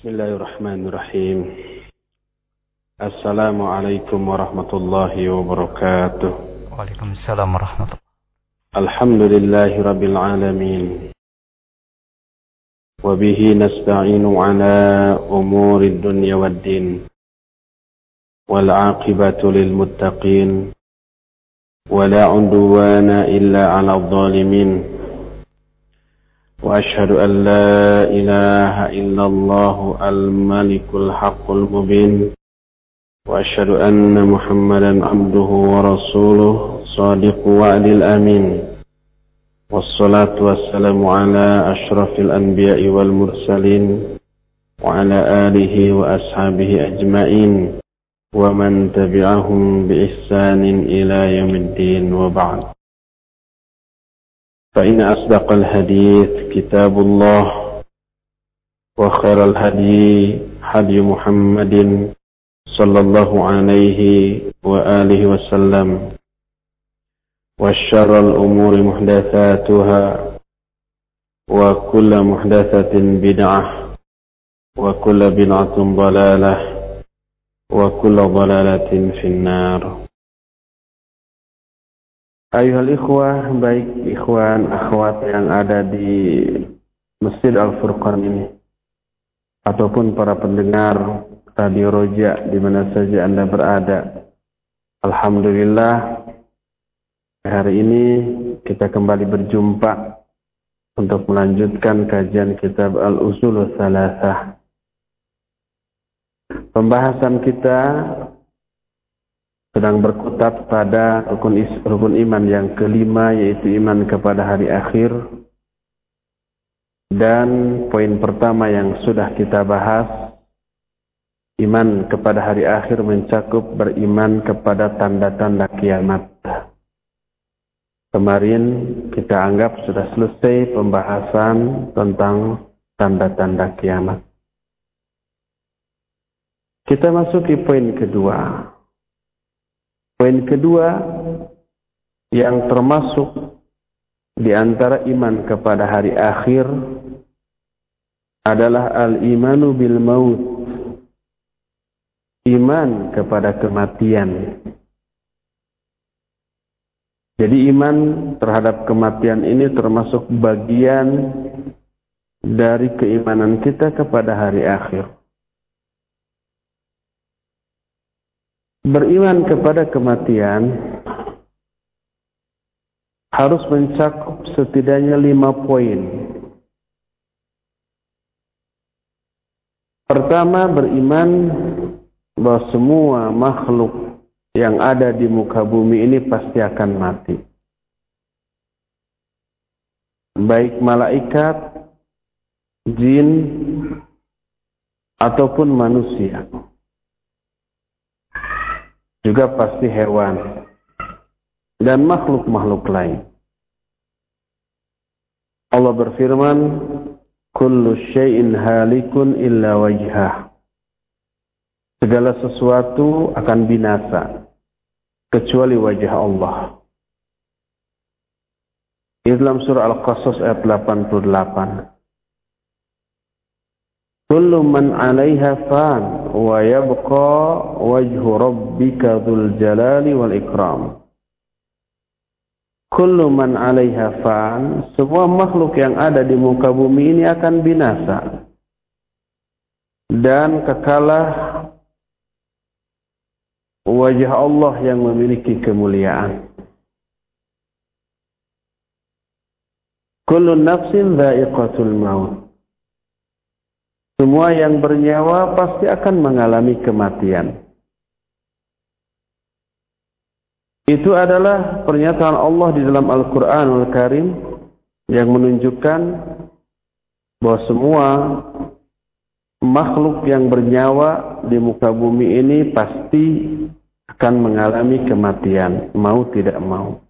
بسم الله الرحمن الرحيم. السلام عليكم ورحمة الله وبركاته. وعليكم السلام ورحمة الله. الحمد لله رب العالمين. وبه نستعين على أمور الدنيا والدين. والعاقبة للمتقين. ولا عدوان إلا على الظالمين. وأشهد أن لا إله إلا الله الملك الحق المبين وأشهد أن محمدا عبده ورسوله صادق وعد الأمين. والصلاة والسلام على أشرف الأنبياء والمرسلين وعلى آله وأصحابه أجمعين ومن تبعهم بإحسان إلى يوم الدين وبعد. فإن أصدق الحديث كتاب الله وخير الهدي هدي محمد صلى الله عليه وآله وسلم وشر الأمور محدثاتها وكل محدثة بدعة وكل بدعة ضلالة وكل ضلالة في النار. Ayuhal ikhwah, baik ikhwan, akhwat yang ada di Masjid Al-Furqan ini. Ataupun para pendengar Radio Roja di mana saja Anda berada. Alhamdulillah, hari ini kita kembali berjumpa untuk melanjutkan kajian kitab Al-Usul Salasah. Pembahasan kita sedang berkutat pada rukun, iman yang kelima yaitu iman kepada hari akhir. Dan poin pertama yang sudah kita bahas iman kepada hari akhir mencakup beriman kepada tanda-tanda kiamat. Kemarin kita anggap sudah selesai pembahasan tentang tanda-tanda kiamat. Kita masuki poin kedua Poin kedua yang termasuk di antara iman kepada hari akhir adalah al-imanu bil maut. Iman kepada kematian. Jadi iman terhadap kematian ini termasuk bagian dari keimanan kita kepada hari akhir. Beriman kepada kematian harus mencakup setidaknya lima poin. Pertama, beriman bahwa semua makhluk yang ada di muka bumi ini pasti akan mati. Baik malaikat, jin, ataupun manusia juga pasti hewan dan makhluk-makhluk lain. Allah berfirman, "Kullu syai'in halikun illa wajhah." Segala sesuatu akan binasa kecuali wajah Allah. Di dalam surah Al-Qasas ayat 88. Kullu man 'alaiha fan wa yabqa wajhu rabbika dzul jalali wal ikram. Kullu man 'alaiha fan, semua makhluk yang ada di muka bumi ini akan binasa. Dan kekalah wajah Allah yang memiliki kemuliaan. Kullu nafsin dha'iqatul maut. Semua yang bernyawa pasti akan mengalami kematian. Itu adalah pernyataan Allah di dalam Al-Quranul Karim yang menunjukkan bahwa semua makhluk yang bernyawa di muka bumi ini pasti akan mengalami kematian, mau tidak mau.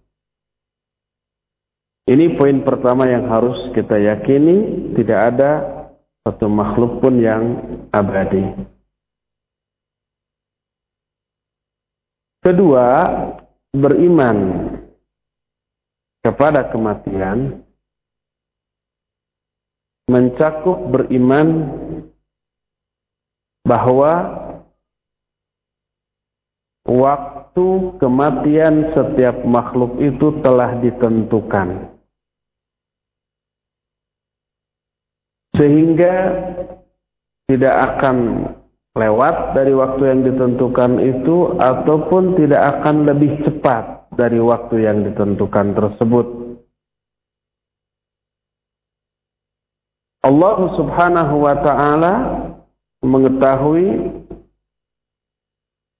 Ini poin pertama yang harus kita yakini, tidak ada satu makhluk pun yang abadi. Kedua, beriman kepada kematian mencakup beriman bahwa waktu kematian setiap makhluk itu telah ditentukan. Sehingga tidak akan lewat dari waktu yang ditentukan itu ataupun tidak akan lebih cepat dari waktu yang ditentukan tersebut. Allah Subhanahu wa taala mengetahui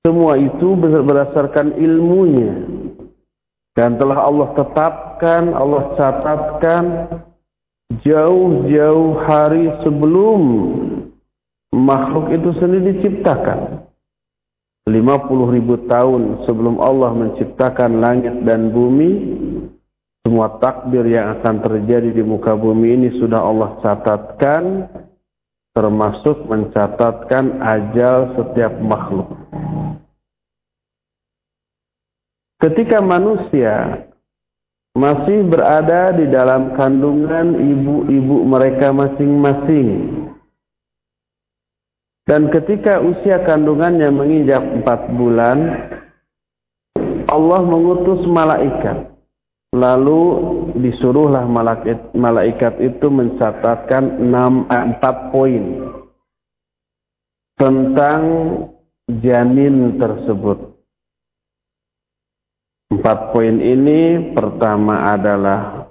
semua itu berdasarkan ilmunya dan telah Allah tetapkan, Allah catatkan jauh-jauh hari sebelum makhluk itu sendiri diciptakan. 50 ribu tahun sebelum Allah menciptakan langit dan bumi, semua takdir yang akan terjadi di muka bumi ini sudah Allah catatkan, termasuk mencatatkan ajal setiap makhluk. Ketika manusia masih berada di dalam kandungan ibu-ibu mereka masing-masing, dan ketika usia kandungannya menginjak empat bulan, Allah mengutus malaikat. Lalu disuruhlah malaikat, malaikat itu mencatatkan enam, eh, empat poin tentang janin tersebut. Empat poin ini pertama adalah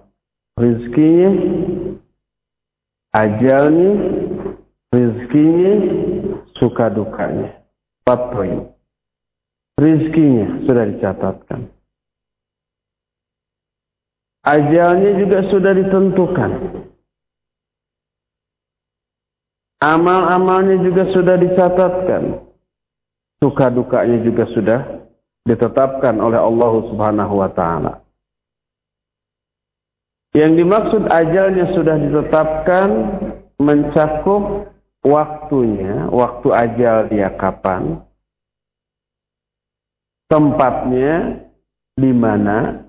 rizkinya, ajalnya, rizkinya, suka dukanya. Empat poin. Rizkinya sudah dicatatkan. Ajalnya juga sudah ditentukan. Amal-amalnya juga sudah dicatatkan. Suka dukanya juga sudah ditetapkan oleh Allah Subhanahu wa taala. Yang dimaksud ajalnya sudah ditetapkan mencakup waktunya, waktu ajal dia kapan, tempatnya di mana,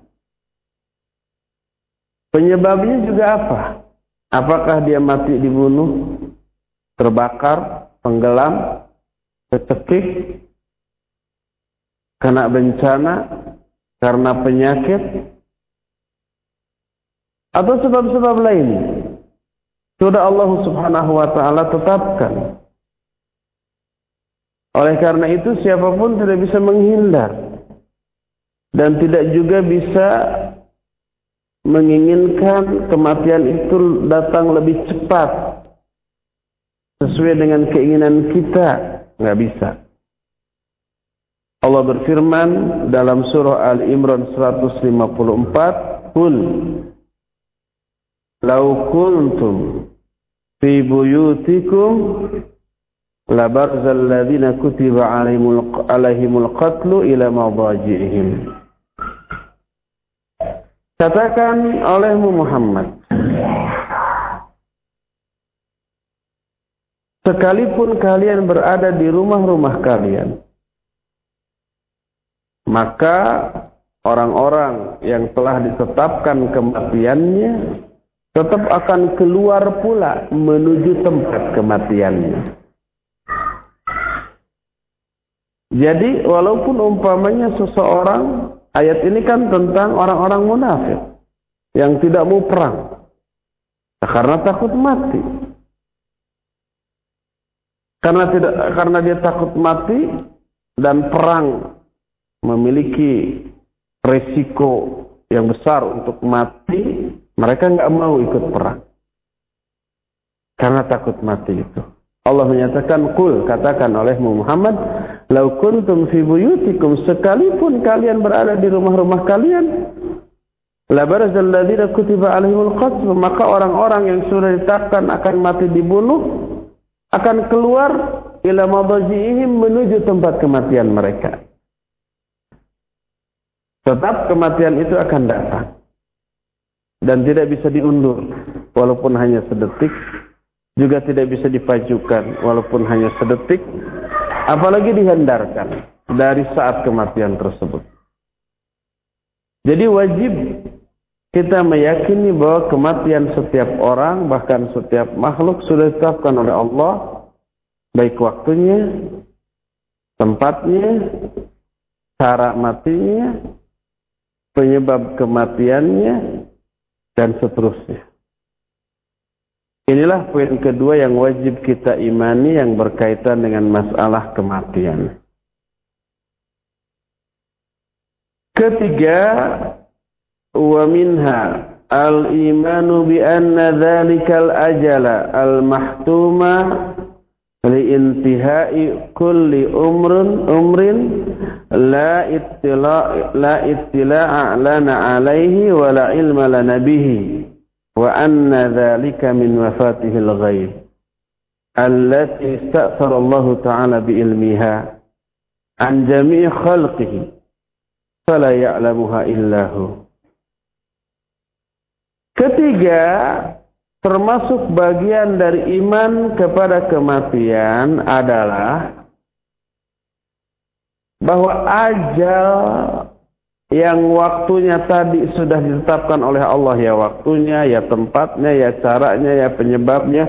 penyebabnya juga apa? Apakah dia mati dibunuh, terbakar, tenggelam, kecekik, kena bencana, karena penyakit, atau sebab-sebab lainnya. Sudah Allah subhanahu wa ta'ala tetapkan. Oleh karena itu siapa pun tidak bisa menghindar. Dan tidak juga bisa menginginkan kematian itu datang lebih cepat. Sesuai dengan keinginan kita. Nggak bisa. Allah berfirman dalam surah Al-Imran 154. Kul. Lau kuntum fi buyutikum labarzal ladzina kutiba alaihimul alaihimul qatlu ila Katakan olehmu Muhammad Sekalipun kalian berada di rumah-rumah kalian maka orang-orang yang telah ditetapkan kematiannya tetap akan keluar pula menuju tempat kematiannya. Jadi walaupun umpamanya seseorang ayat ini kan tentang orang-orang munafik yang tidak mau perang karena takut mati. Karena tidak karena dia takut mati dan perang memiliki resiko yang besar untuk mati, mereka nggak mau ikut perang. Karena takut mati itu. Allah menyatakan, Kul, katakan olehmu Muhammad, Lau kuntum fi buyutikum, sekalipun kalian berada di rumah-rumah kalian, Labarazal ladhina kutiba alaihimul qatl, maka orang-orang yang sudah ditetapkan akan mati dibunuh, akan keluar ila menuju tempat kematian mereka. Tetap kematian itu akan datang. Dan tidak bisa diundur walaupun hanya sedetik. Juga tidak bisa dipajukan walaupun hanya sedetik. Apalagi dihendarkan dari saat kematian tersebut. Jadi wajib kita meyakini bahwa kematian setiap orang bahkan setiap makhluk sudah ditetapkan oleh Allah. Baik waktunya, tempatnya, cara matinya, penyebab kematiannya, dan seterusnya. Inilah poin kedua yang wajib kita imani yang berkaitan dengan masalah kematian. Ketiga, wa minha al-imanu bi anna dhalikal ajala al-mahtuma لإنتهاء كل أمر أمر لا اطلاع لا اطلاع لنا عليه ولا علم لنا به وأن ذلك من وفاته الغيب التي استأثر الله تعالى بعلمها عن جميع خلقه فلا يعلمها إلا هو. Ketiga, termasuk bagian dari iman kepada kematian adalah bahwa ajal yang waktunya tadi sudah ditetapkan oleh Allah ya waktunya, ya tempatnya, ya caranya, ya penyebabnya,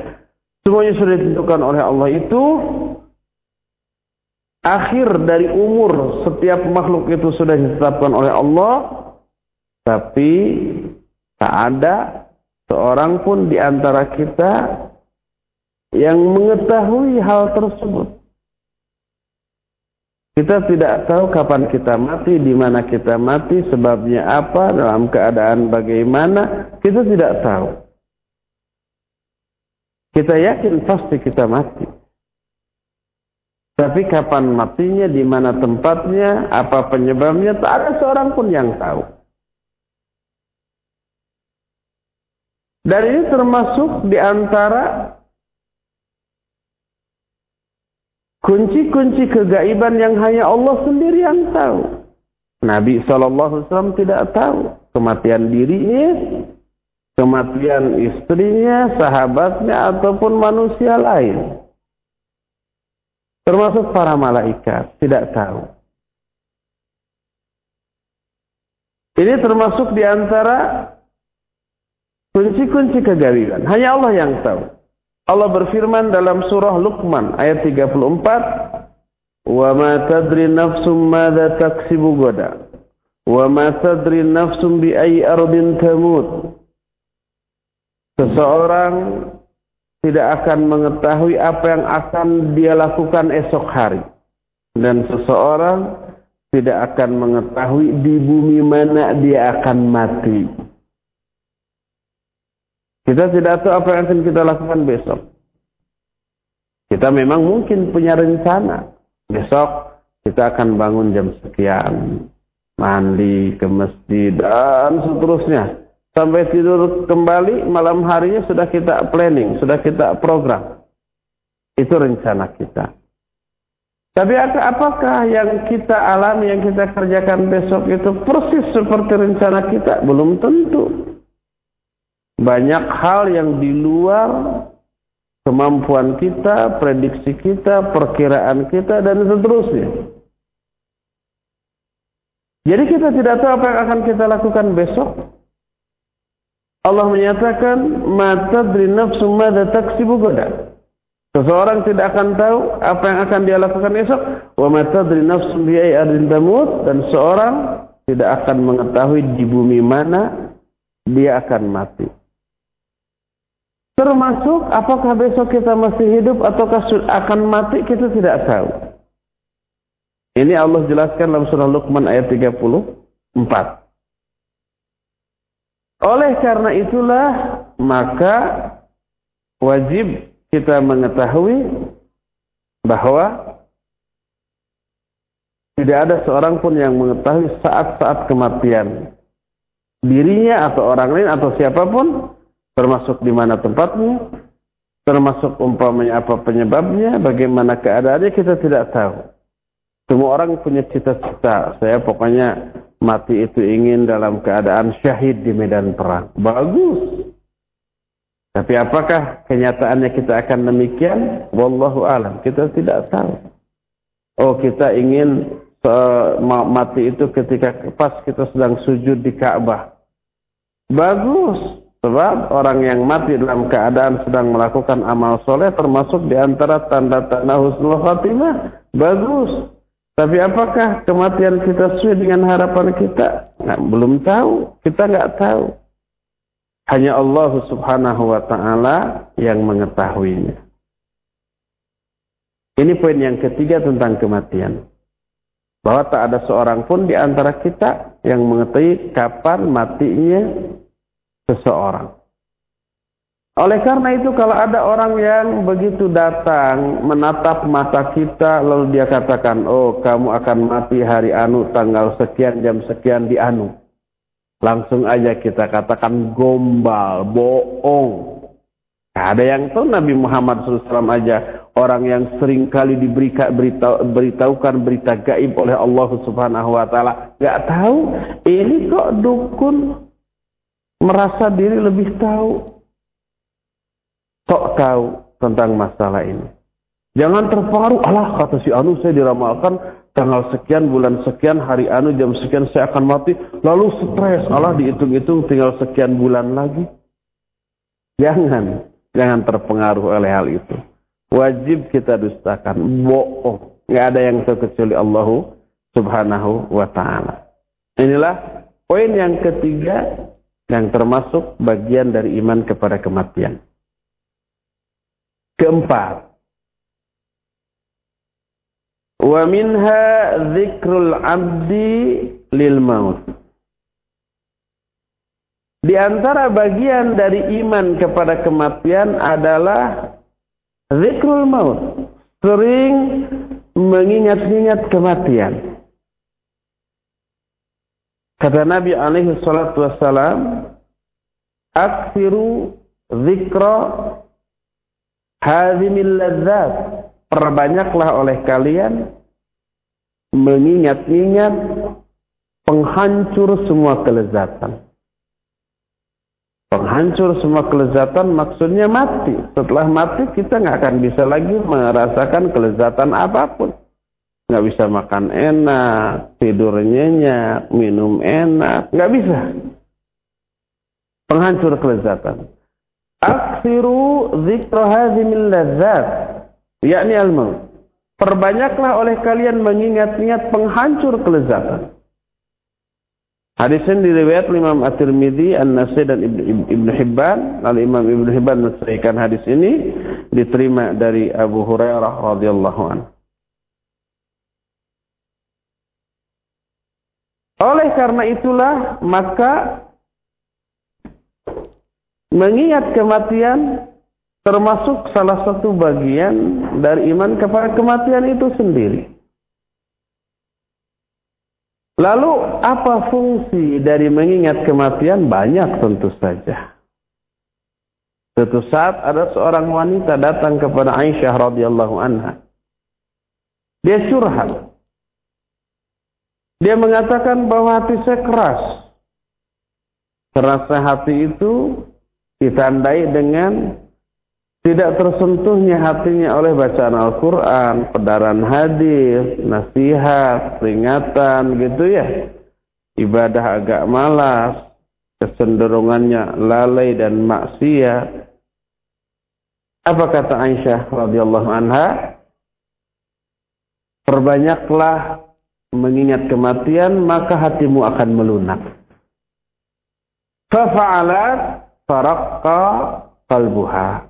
semuanya sudah ditentukan oleh Allah itu akhir dari umur setiap makhluk itu sudah ditetapkan oleh Allah, tapi tak ada seorang pun di antara kita yang mengetahui hal tersebut. Kita tidak tahu kapan kita mati, di mana kita mati, sebabnya apa, dalam keadaan bagaimana, kita tidak tahu. Kita yakin pasti kita mati. Tapi kapan matinya, di mana tempatnya, apa penyebabnya, tak ada seorang pun yang tahu. Dan ini termasuk di antara kunci-kunci kegaiban yang hanya Allah sendiri yang tahu. Nabi SAW tidak tahu kematian dirinya, kematian istrinya, sahabatnya, ataupun manusia lain. Termasuk para malaikat tidak tahu. Ini termasuk di antara kunci-kunci kegariban. Hanya Allah yang tahu. Allah berfirman dalam surah Luqman ayat 34, "Wa ma tadri nafsum madza taksibu gada, wa ma tadri nafsum bi ayyi ardin tamut." Seseorang tidak akan mengetahui apa yang akan dia lakukan esok hari. Dan seseorang tidak akan mengetahui di bumi mana dia akan mati. Kita tidak tahu apa yang akan kita lakukan besok. Kita memang mungkin punya rencana. Besok kita akan bangun jam sekian. Mandi ke masjid dan seterusnya sampai tidur kembali malam harinya sudah kita planning, sudah kita program. Itu rencana kita. Tapi apakah yang kita alami, yang kita kerjakan besok itu persis seperti rencana kita? Belum tentu. Banyak hal yang di luar kemampuan kita, prediksi kita, perkiraan kita, dan seterusnya. Jadi kita tidak tahu apa yang akan kita lakukan besok. Allah menyatakan mata nafsu mada taksibu goda. Seseorang tidak akan tahu apa yang akan dia lakukan esok. Wa mata nafsu biai adin tamut dan seorang tidak akan mengetahui di bumi mana dia akan mati. Termasuk apakah besok kita masih hidup ataukah akan mati kita tidak tahu. Ini Allah jelaskan dalam surah Luqman ayat 34. Oleh karena itulah maka wajib kita mengetahui bahwa tidak ada seorang pun yang mengetahui saat-saat kematian dirinya atau orang lain atau siapa pun termasuk di mana tempatnya termasuk umpamanya apa penyebabnya bagaimana keadaannya kita tidak tahu semua orang punya cita-cita saya pokoknya mati itu ingin dalam keadaan syahid di medan perang. Bagus. Tapi apakah kenyataannya kita akan demikian? Wallahu alam. Kita tidak tahu. Oh, kita ingin uh, mati itu ketika pas kita sedang sujud di Ka'bah. Bagus. Sebab orang yang mati dalam keadaan sedang melakukan amal soleh termasuk di antara tanda-tanda husnul khatimah. Bagus. Tapi apakah kematian kita sesuai dengan harapan kita? Nah, belum tahu. Kita nggak tahu. Hanya Allah subhanahu wa ta'ala yang mengetahuinya. Ini poin yang ketiga tentang kematian. Bahwa tak ada seorang pun di antara kita yang mengetahui kapan matinya seseorang. Oleh karena itu kalau ada orang yang begitu datang menatap mata kita lalu dia katakan, "Oh, kamu akan mati hari anu tanggal sekian jam sekian di anu." Langsung aja kita katakan gombal, bohong. Nah, ada yang tahu Nabi Muhammad SAW aja orang yang sering kali diberikan berita, beritahukan berita gaib oleh Allah Subhanahu Wa Taala nggak tahu ini kok dukun merasa diri lebih tahu. Tok tahu tentang masalah ini. Jangan terpengaruh, Allah kata si Anu saya diramalkan tanggal sekian, bulan sekian, hari Anu jam sekian saya akan mati. Lalu stres, Allah dihitung-hitung tinggal sekian bulan lagi. Jangan, jangan terpengaruh oleh hal itu. Wajib kita dustakan, bohong. Nggak ada yang tahu kecuali Allah subhanahu wa ta'ala. Inilah poin yang ketiga yang termasuk bagian dari iman kepada kematian. Keempat, wa minha dzikrul abdi lil maut. Di antara bagian dari iman kepada kematian adalah zikrul maut. Sering mengingat-ingat kematian. Kata Nabi alaihi salatu wassalam, "Aksiru zikra hadhimil ladzat." Perbanyaklah oleh kalian mengingat-ingat penghancur semua kelezatan. Penghancur semua kelezatan maksudnya mati. Setelah mati kita nggak akan bisa lagi merasakan kelezatan apa pun nggak bisa makan enak, tidur nyenyak, minum enak, nggak bisa. Penghancur kelezatan. Aksiru zikra hazimil ladzat, yakni al-maut. Perbanyaklah oleh kalian mengingat-ingat penghancur kelezatan. Hadis ini diriwayat Imam At-Tirmidzi, An-Nasai dan Ibnu Ibn Hibban. Lalu Imam Ibnu Hibban mensahihkan hadis ini diterima dari Abu Hurairah radhiyallahu anhu. Oleh karena itulah maka mengingat kematian termasuk salah satu bagian dari iman kepada kematian itu sendiri. Lalu apa fungsi dari mengingat kematian? Banyak tentu saja. Suatu saat ada seorang wanita datang kepada Aisyah radhiyallahu anha. Dia curhat. Dia mengatakan bahwa hati saya keras. Kerasnya hati itu ditandai dengan tidak tersentuhnya hatinya oleh bacaan Al-Quran, pedaran hadis, nasihat, peringatan gitu ya. Ibadah agak malas, kecenderungannya lalai dan maksiat. Apa kata Aisyah radhiyallahu anha? Perbanyaklah mengingat kematian maka hatimu akan melunak. Fafa'alat faraqqa qalbuha.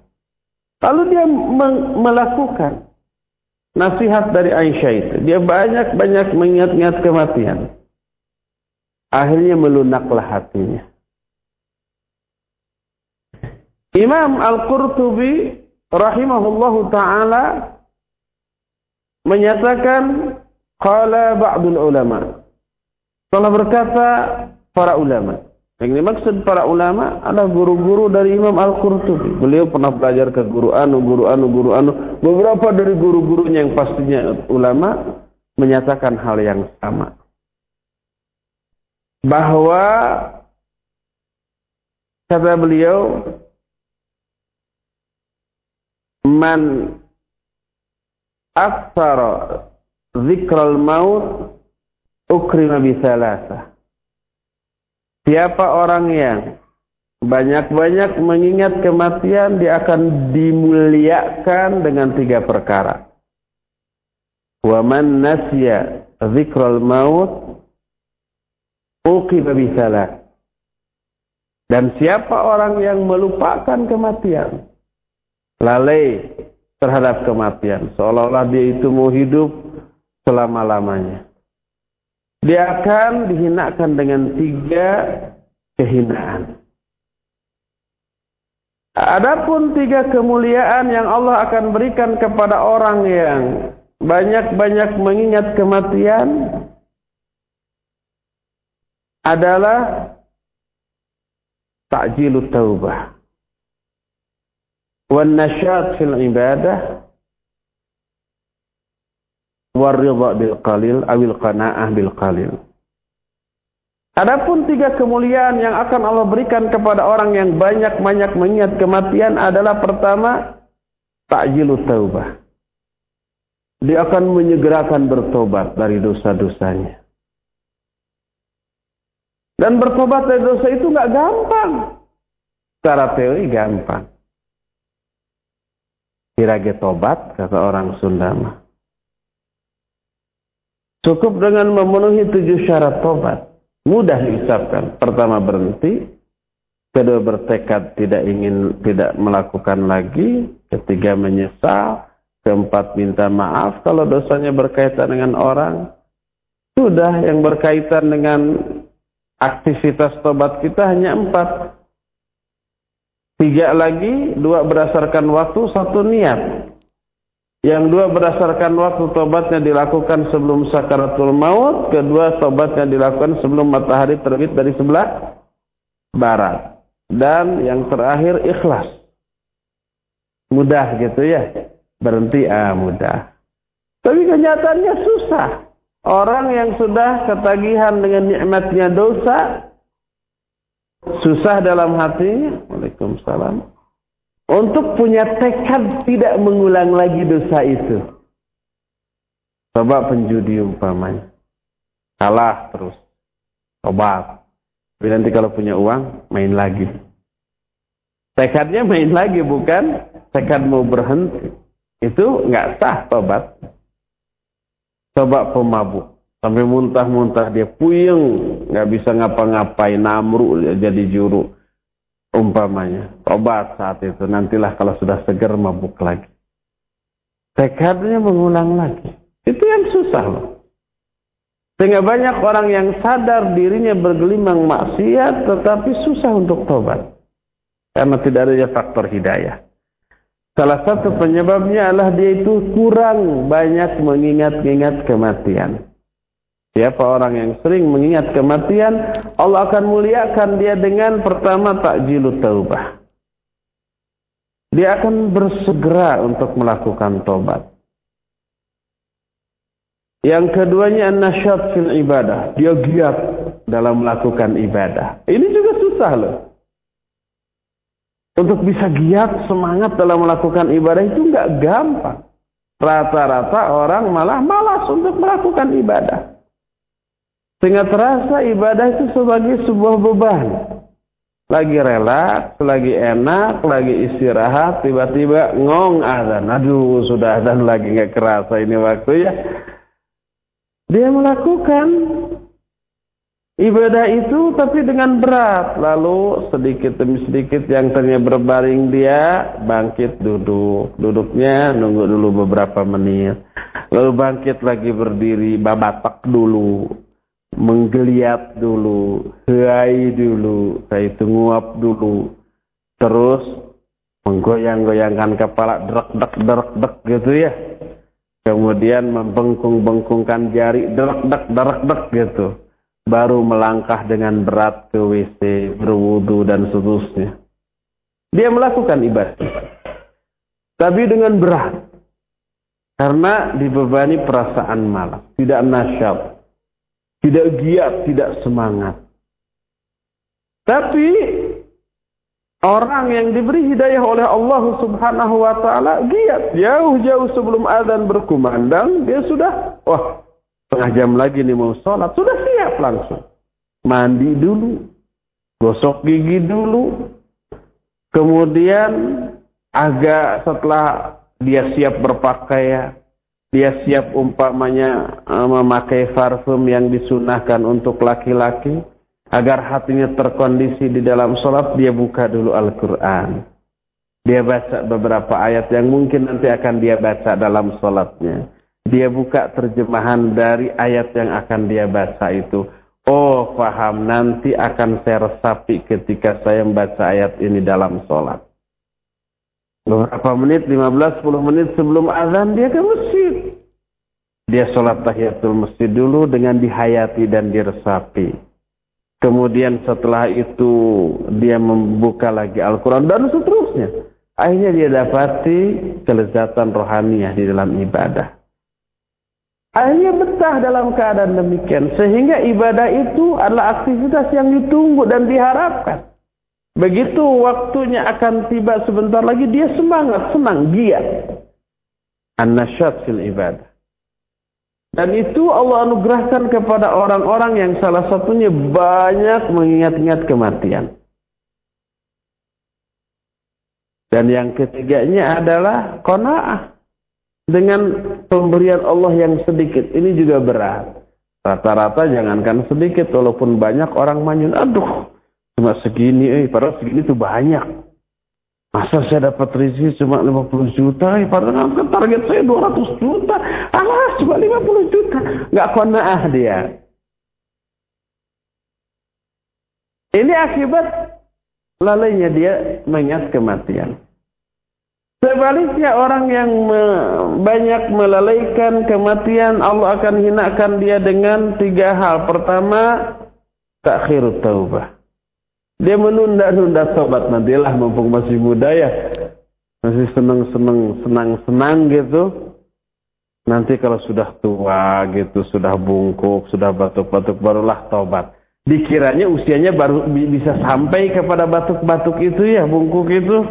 Lalu dia melakukan nasihat dari Aisyah itu. Dia banyak-banyak mengingat-ingat kematian. Akhirnya melunaklah hatinya. Imam Al-Qurtubi rahimahullahu taala menyatakan Qala ba'dul ulama. Telah berkata para ulama. Yang dimaksud para ulama adalah guru-guru dari Imam Al-Qurtubi. Beliau pernah belajar ke guru anu, guru anu, guru anu. Beberapa dari guru-gurunya yang pastinya ulama menyatakan hal yang sama. Bahwa kata beliau man aksara zikral maut ukrima bisalasa. Siapa orang yang banyak-banyak mengingat kematian, dia akan dimuliakan dengan tiga perkara. Wa man nasya dzikral maut uqiba bisalah. Dan siapa orang yang melupakan kematian, lalai terhadap kematian, seolah-olah dia itu mau hidup selama-lamanya. Dia akan dihinakan dengan tiga kehinaan. Adapun tiga kemuliaan yang Allah akan berikan kepada orang yang banyak-banyak mengingat kematian adalah ta'jilut taubah wan fil ibadah war ridha bil qalil awil qanaah bil qalil Adapun tiga kemuliaan yang akan Allah berikan kepada orang yang banyak-banyak mengingat kematian adalah pertama, takjilut taubah. Dia akan menyegerakan bertobat dari dosa-dosanya. Dan bertobat dari dosa itu nggak gampang. Secara teori gampang. Kirage tobat, kata orang Sunda Cukup dengan memenuhi tujuh syarat tobat mudah diucapkan. Pertama berhenti, kedua bertekad tidak ingin tidak melakukan lagi, ketiga menyesal, keempat minta maaf kalau dosanya berkaitan dengan orang. Sudah yang berkaitan dengan aktivitas tobat kita hanya empat. Tiga lagi, dua berdasarkan waktu, satu niat. Yang dua berdasarkan waktu tobatnya dilakukan sebelum sakaratul maut. Kedua tobatnya dilakukan sebelum matahari terbit dari sebelah barat. Dan yang terakhir ikhlas. Mudah gitu ya. Berhenti, ah mudah. Tapi kenyataannya susah. Orang yang sudah ketagihan dengan nikmatnya dosa. Susah dalam hatinya. Waalaikumsalam untuk punya tekad tidak mengulang lagi dosa itu. Coba penjudi umpamanya. Kalah terus. Tobat. Tapi nanti kalau punya uang, main lagi. Tekadnya main lagi, bukan tekad mau berhenti. Itu nggak sah tobat. Coba pemabuk. Sampai muntah-muntah dia puyeng. nggak bisa ngapa-ngapain. Namru jadi juru umpamanya obat saat itu. Nantilah kalau sudah segar mabuk lagi. Tekadnya mengulang lagi. Itu yang susah loh sehingga banyak orang yang sadar dirinya bergelimang maksiat tetapi susah untuk tobat. Karena tidak adanya faktor hidayah. Salah satu penyebabnya adalah dia itu kurang banyak mengingat-ingat kematian Siapa orang yang sering mengingat kematian, Allah akan muliakan dia dengan pertama takjilut taubah. Dia akan bersegera untuk melakukan tobat. Yang keduanya nasyat fil ibadah. Dia giat dalam melakukan ibadah. Ini juga susah loh. Untuk bisa giat semangat dalam melakukan ibadah itu nggak gampang. Rata-rata orang malah malas untuk melakukan ibadah. Sehingga terasa ibadah itu sebagai sebuah beban. Lagi relaks, lagi enak, lagi istirahat, tiba-tiba ngong azan. Aduh, sudah azan lagi nggak kerasa ini waktu ya. Dia melakukan ibadah itu tapi dengan berat. Lalu sedikit demi sedikit yang ternyata berbaring dia bangkit duduk. Duduknya nunggu dulu beberapa menit. Lalu bangkit lagi berdiri, babatak dulu menggeliat dulu, hai dulu, saya itu nguap dulu, terus menggoyang-goyangkan kepala derak dek derak dek gitu ya. Kemudian membengkung-bengkungkan jari derak dek derak dek gitu. Baru melangkah dengan berat ke WC, berwudu dan seterusnya. Dia melakukan ibadah. Tapi dengan berat. Karena dibebani perasaan malas, tidak nasyab tidak giat, tidak semangat. Tapi orang yang diberi hidayah oleh Allah Subhanahu wa taala giat. Jauh-jauh sebelum azan berkumandang dia sudah wah setengah jam lagi nih mau sholat. Sudah siap langsung. Mandi dulu gosok gigi dulu, kemudian agak setelah dia siap berpakaian, dia siap umpamanya eh, memakai parfum yang disunahkan untuk laki-laki, agar hatinya terkondisi di dalam sholat, dia buka dulu Al-Quran. Dia baca beberapa ayat yang mungkin nanti akan dia baca dalam sholatnya. Dia buka terjemahan dari ayat yang akan dia baca itu. Oh, paham. Nanti akan saya resapi ketika saya membaca ayat ini dalam sholat. Beberapa menit, 15-10 menit sebelum azan dia ke masjid. Dia sholat tahiyatul masjid dulu dengan dihayati dan diresapi. Kemudian setelah itu dia membuka lagi Al-Quran dan seterusnya. Akhirnya dia dapati kelezatan rohaniah di dalam ibadah. Akhirnya betah dalam keadaan demikian. Sehingga ibadah itu adalah aktivitas yang ditunggu dan diharapkan. Begitu waktunya akan tiba sebentar lagi, dia semangat, senang, giat. An-nasyat fil ibadah. Dan itu Allah anugerahkan kepada orang-orang yang salah satunya banyak mengingat-ingat kematian. Dan yang ketiganya adalah kona'ah. Dengan pemberian Allah yang sedikit. Ini juga berat. Rata-rata jangankan sedikit. Walaupun banyak orang manyun. Aduh, cuma segini. Eh, padahal segini itu banyak. Masa saya dapat rezeki cuma 50 juta. Eh, padahal kan target saya 200 juta. Alah, cuma 50 juta. Nggak kona'ah dia. Ini akibat lalainya dia mengingat kematian. Sebaliknya orang yang me, banyak melalaikan kematian Allah akan hinakan dia dengan tiga hal. Pertama, takhir taubah. Dia menunda-nunda tobat nantilah mumpung masih muda ya. Masih senang-senang senang-senang gitu. Nanti kalau sudah tua gitu, sudah bungkuk, sudah batuk-batuk barulah tobat. Dikiranya usianya baru bisa sampai kepada batuk-batuk itu ya, bungkuk itu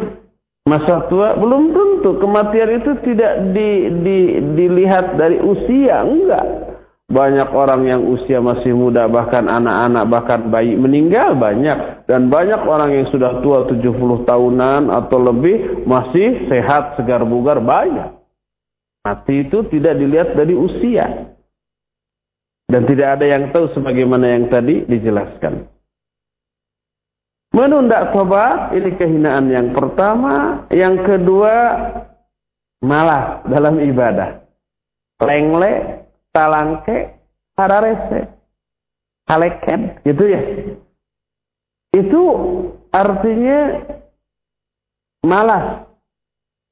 masa tua belum tentu kematian itu tidak di, di, dilihat dari usia enggak banyak orang yang usia masih muda bahkan anak-anak bahkan bayi meninggal banyak. Dan banyak orang yang sudah tua 70 tahunan atau lebih masih sehat segar bugar banyak. Mati itu tidak dilihat dari usia. Dan tidak ada yang tahu sebagaimana yang tadi dijelaskan. Menunda tobat ini kehinaan yang pertama, yang kedua malas dalam ibadah. Lengle, talangke, hararese, kaleken, gitu ya. Itu artinya malas,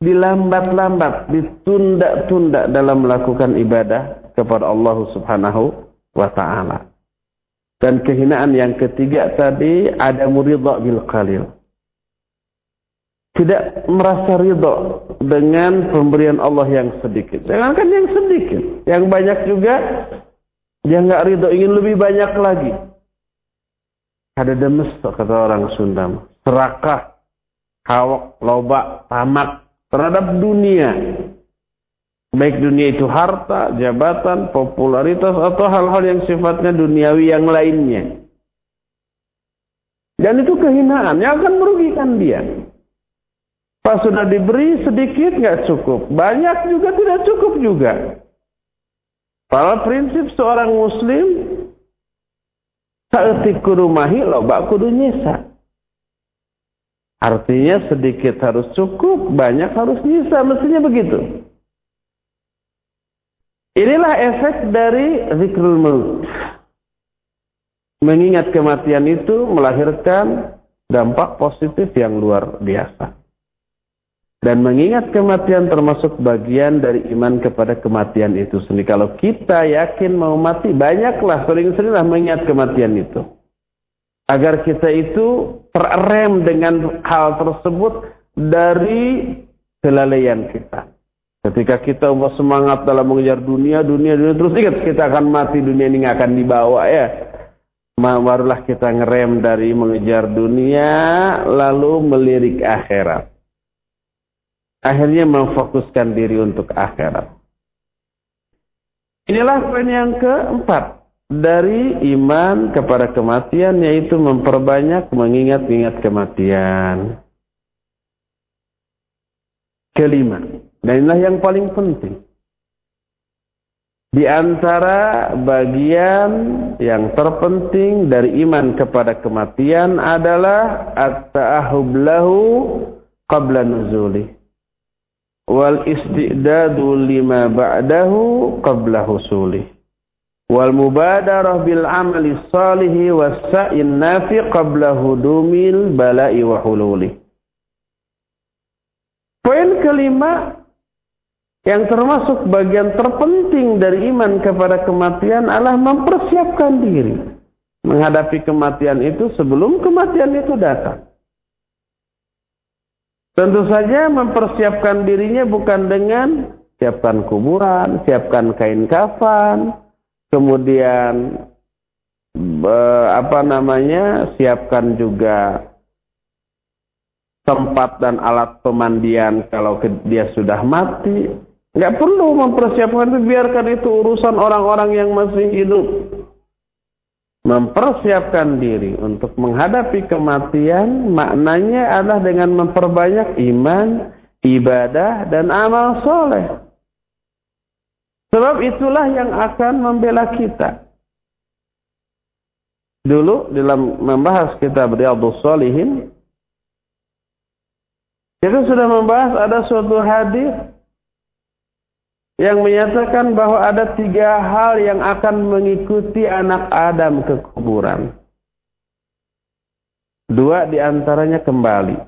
dilambat-lambat, ditunda-tunda dalam melakukan ibadah kepada Allah Subhanahu wa taala. Dan kehinaan yang ketiga tadi ada muridha bil qalil. Tidak merasa ridha dengan pemberian Allah yang sedikit. Jangankan yang sedikit, yang banyak juga dia nggak ridha ingin lebih banyak lagi. Ada demes kata orang Sunda, serakah, kawak, loba, tamak terhadap dunia. Baik dunia itu harta, jabatan, popularitas, atau hal-hal yang sifatnya duniawi yang lainnya. Dan itu kehinaan yang akan merugikan dia. Pas sudah diberi sedikit nggak cukup, banyak juga tidak cukup juga. Pada prinsip seorang muslim saat kurumahi loba kudu nyisa. Artinya sedikit harus cukup, banyak harus nyisa, mestinya begitu. Inilah efek dari zikrul maut. Mengingat kematian itu melahirkan dampak positif yang luar biasa. Dan mengingat kematian termasuk bagian dari iman kepada kematian itu sendiri. Kalau kita yakin mau mati, banyaklah, sering-seringlah mengingat kematian itu. Agar kita itu terrem dengan hal tersebut dari kelalaian kita. Ketika kita semangat dalam mengejar dunia, dunia, dunia, terus ingat kita akan mati, dunia ini akan dibawa ya. Barulah kita ngerem dari mengejar dunia, lalu melirik akhirat. Akhirnya memfokuskan diri untuk akhirat. Inilah poin yang keempat. dari iman kepada kematian yaitu memperbanyak mengingat-ingat kematian. Kelima, dan inilah yang paling penting. Di antara bagian yang terpenting dari iman kepada kematian adalah at-ta'ahub lahu qabla nuzuli wal istidadu lima ba'dahu qabla husuli wal mubadarah bil amali salihi was sa'in nafi qabla hudumil bala'i wa hululi Poin kelima yang termasuk bagian terpenting dari iman kepada kematian adalah mempersiapkan diri menghadapi kematian itu sebelum kematian itu datang. Tentu saja mempersiapkan dirinya bukan dengan siapkan kuburan, siapkan kain kafan, kemudian apa namanya siapkan juga tempat dan alat pemandian kalau dia sudah mati Nggak perlu mempersiapkan itu, biarkan itu urusan orang-orang yang masih hidup. Mempersiapkan diri untuk menghadapi kematian, maknanya adalah dengan memperbanyak iman, ibadah, dan amal soleh. Sebab itulah yang akan membela kita. Dulu dalam membahas kitab Riyadhus Shalihin, kita sudah membahas ada suatu hadis yang menyatakan bahwa ada tiga hal yang akan mengikuti anak Adam ke kuburan. Dua di antaranya kembali.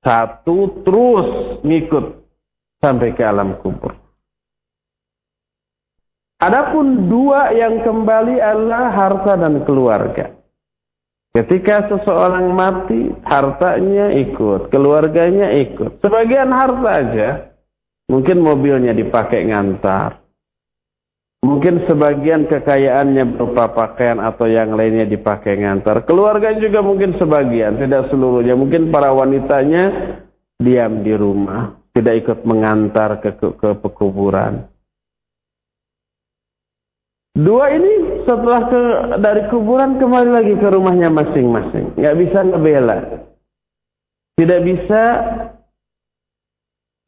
Satu terus ngikut sampai ke alam kubur. Adapun dua yang kembali adalah harta dan keluarga. Ketika seseorang mati, hartanya ikut, keluarganya ikut. Sebagian harta aja, Mungkin mobilnya dipakai ngantar. Mungkin sebagian kekayaannya berupa pakaian atau yang lainnya dipakai ngantar. Keluarga juga mungkin sebagian, tidak seluruhnya. Mungkin para wanitanya diam di rumah, tidak ikut mengantar ke, ke, ke pekuburan. Dua ini setelah ke, dari kuburan kembali lagi ke rumahnya masing-masing. Nggak bisa ngebela. Tidak bisa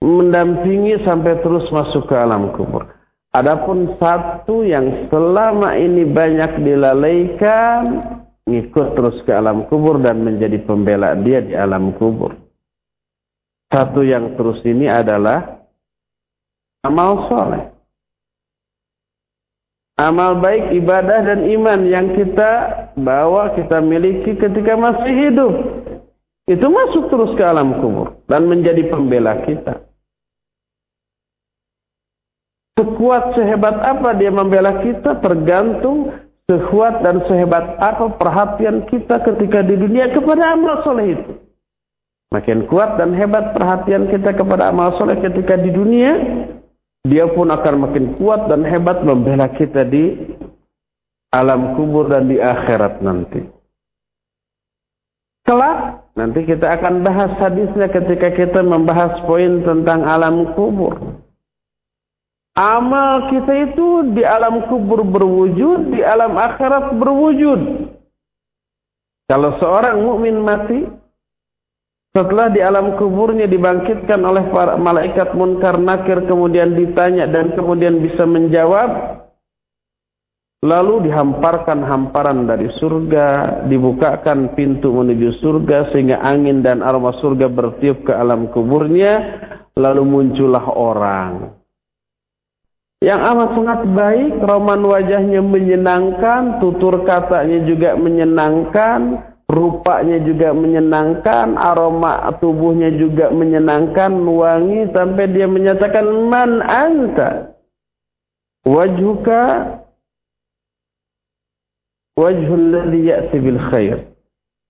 mendampingi sampai terus masuk ke alam kubur. Adapun satu yang selama ini banyak dilalaikan, ngikut terus ke alam kubur dan menjadi pembela dia di alam kubur. Satu yang terus ini adalah amal soleh. Amal baik, ibadah dan iman yang kita bawa, kita miliki ketika masih hidup. Itu masuk terus ke alam kubur dan menjadi pembela kita. Sekuat sehebat apa dia membela kita tergantung sekuat dan sehebat apa perhatian kita ketika di dunia kepada amal soleh itu. Makin kuat dan hebat perhatian kita kepada amal soleh ketika di dunia, dia pun akan makin kuat dan hebat membela kita di alam kubur dan di akhirat nanti. Kelak, nanti kita akan bahas hadisnya ketika kita membahas poin tentang alam kubur. Amal kita itu di alam kubur berwujud, di alam akhirat berwujud. Kalau seorang mukmin mati, setelah di alam kuburnya dibangkitkan oleh para malaikat munkar nakir kemudian ditanya dan kemudian bisa menjawab, lalu dihamparkan hamparan dari surga, dibukakan pintu menuju surga sehingga angin dan aroma surga bertiup ke alam kuburnya, lalu muncullah orang yang amat sangat baik, roman wajahnya menyenangkan, tutur katanya juga menyenangkan, rupanya juga menyenangkan, aroma tubuhnya juga menyenangkan, wangi sampai dia menyatakan man anta wajhuka wajhul ladzi ya'ti bil khair.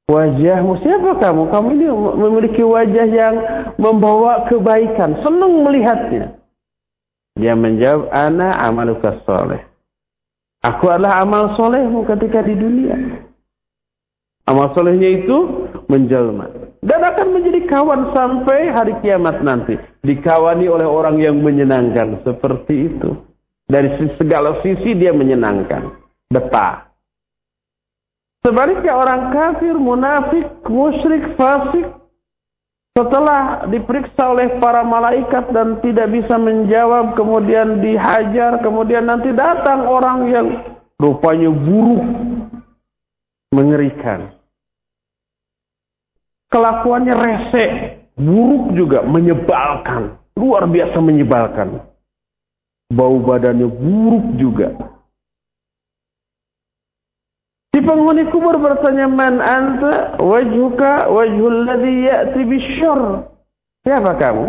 Wajahmu siapa kamu? Kamu ini memiliki wajah yang membawa kebaikan, senang melihatnya. Dia menjawab, Ana amaluka soleh. Aku adalah amal solehmu ketika di dunia. Amal solehnya itu menjelma. Dan akan menjadi kawan sampai hari kiamat nanti. Dikawani oleh orang yang menyenangkan. Seperti itu. Dari segala sisi dia menyenangkan. betah. Sebaliknya orang kafir, munafik, musyrik, fasik setelah diperiksa oleh para malaikat dan tidak bisa menjawab, kemudian dihajar, kemudian nanti datang orang yang rupanya buruk, mengerikan. Kelakuannya resek, buruk juga, menyebalkan, luar biasa menyebalkan. Bau badannya buruk juga. Si penghuni kubur bertanya, "Man anta? Wajhuka wajhul ladzi ya'ti bisyarr." Siapa kamu?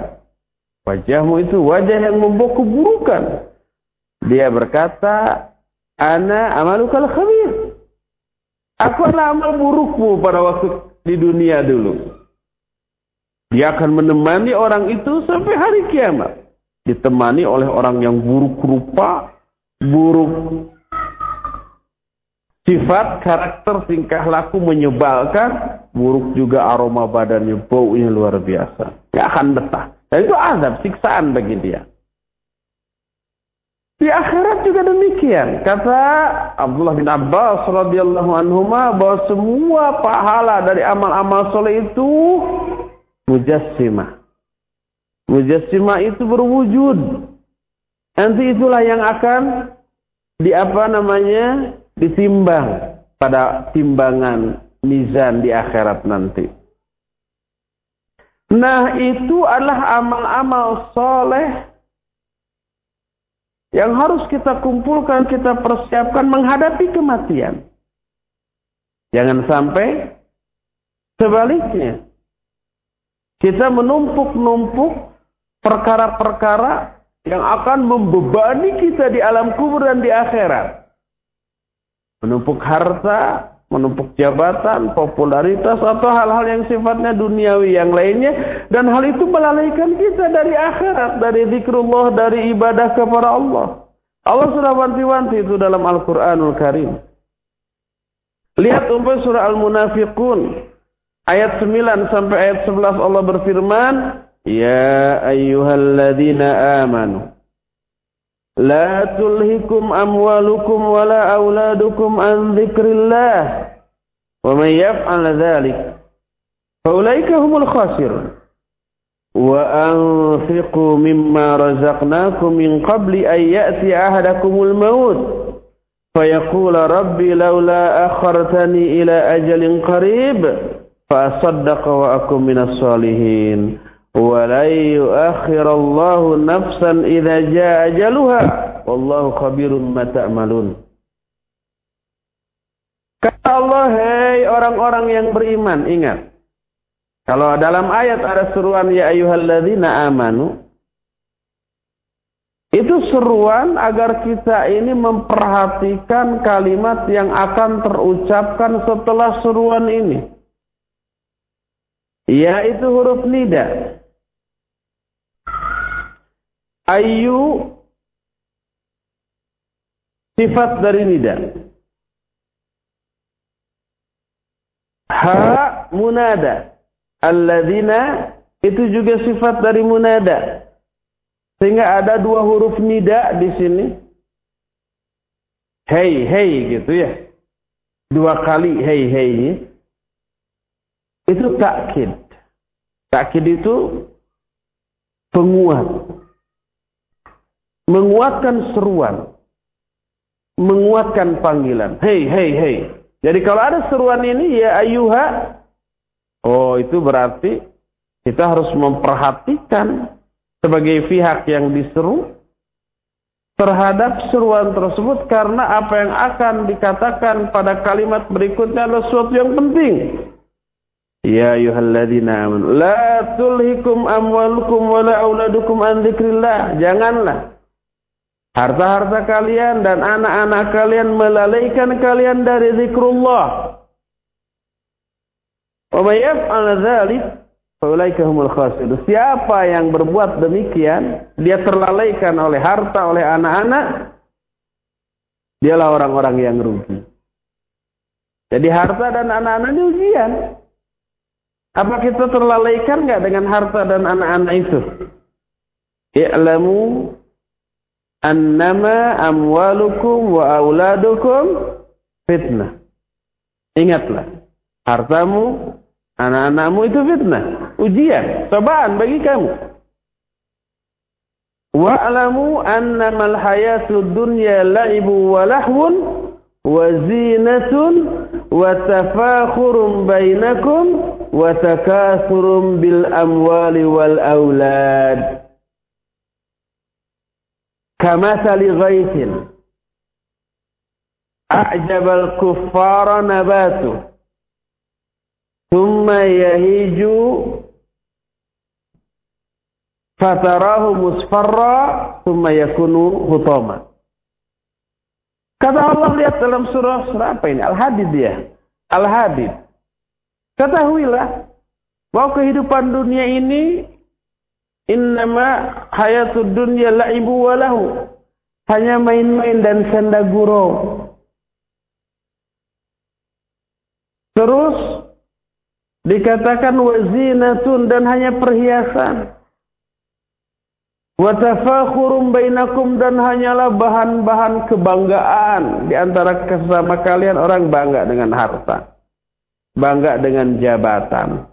Wajahmu itu wajah yang membawa keburukan. Dia berkata, "Ana amalukal khabir." Aku adalah amal burukmu pada waktu di dunia dulu. Dia akan menemani orang itu sampai hari kiamat. Ditemani oleh orang yang buruk rupa, buruk Sifat, karakter, tingkah laku menyebalkan, buruk juga aroma badannya, baunya luar biasa. Gak akan betah. Dan itu azab, siksaan bagi dia. Di akhirat juga demikian. Kata Abdullah bin Abbas radhiyallahu anhu bahwa semua pahala dari amal-amal soleh itu mujassimah. Mujassimah itu berwujud. Nanti itulah yang akan di apa namanya ditimbang pada timbangan mizan di akhirat nanti. Nah itu adalah amal-amal soleh yang harus kita kumpulkan, kita persiapkan menghadapi kematian. Jangan sampai sebaliknya. Kita menumpuk-numpuk perkara-perkara yang akan membebani kita di alam kubur dan di akhirat menumpuk harta, menumpuk jabatan, popularitas atau hal-hal yang sifatnya duniawi yang lainnya dan hal itu melalaikan kita dari akhirat, dari zikrullah, dari ibadah kepada Allah. Allah sudah wanti-wanti itu dalam Al-Qur'anul Karim. Lihat umpamanya surah Al-Munafiqun ayat 9 sampai ayat 11 Allah berfirman, "Ya ayyuhalladzina amanu" لا تلهكم أموالكم ولا أولادكم عن ذكر الله ومن يفعل ذلك فأولئك هم الخاسرون. وأنفقوا مما رزقناكم من قبل أن يأتي أحدكم الموت. فيقول ربي لولا أخرتني إلى أجل قريب فأصدق وأكن من الصالحين. ولن يؤخر الله نفسا إذا جاء أجلها والله خبير ما تعملون Kata Allah, hei orang-orang yang beriman, ingat. Kalau dalam ayat ada seruan ya ayyuhalladzina amanu, itu seruan agar kita ini memperhatikan kalimat yang akan terucapkan setelah seruan ini. Yaitu huruf nida. Ayu sifat dari nida. Ha munada. Alladzina itu juga sifat dari munada. Sehingga ada dua huruf nida di sini. Hei, hei gitu ya. Dua kali hei, hei. Itu takkid. Takkid itu penguat menguatkan seruan, menguatkan panggilan. Hei, hei, hei. Jadi kalau ada seruan ini ya ayuha, oh itu berarti kita harus memperhatikan sebagai pihak yang diseru terhadap seruan tersebut karena apa yang akan dikatakan pada kalimat berikutnya adalah sesuatu yang penting. Ya ayyuhalladzina amanu la tulhikum amwalukum wala auladukum an dzikrillah. Janganlah Harta-harta kalian dan anak-anak kalian melalaikan kalian dari zikrullah. Siapa yang berbuat demikian, dia terlalaikan oleh harta, oleh anak-anak, dialah orang-orang yang rugi. Jadi harta dan anak-anak ini ujian. Apa kita terlalaikan nggak dengan harta dan anak-anak itu? I'lamu annama amwalukum wa auladukum fitnah. Ingatlah, hartamu, anak-anakmu itu fitnah, ujian, cobaan bagi kamu. Wa'lamu annamal hayatud dunya la'ibu wa lahwun wa zinatun wa tafakhurun bainakum wa takathurun bil amwali wal aulad. Kamathali ghaithin a'jabal kuffara nabatu thumma yahiju fatarahu musfarra thumma yakunu hutama kata Allah lihat dalam surah surah apa ini? Al-Hadid dia. Al-Hadid. Ketahuilah bahwa kehidupan dunia ini innama hayatud dunya la'ibu walahu hanya main-main dan senda gurau Terus dikatakan wazinatun dan hanya perhiasan. Watafakhurum bainakum dan hanyalah bahan-bahan kebanggaan. Di antara sesama kalian orang bangga dengan harta, bangga dengan jabatan,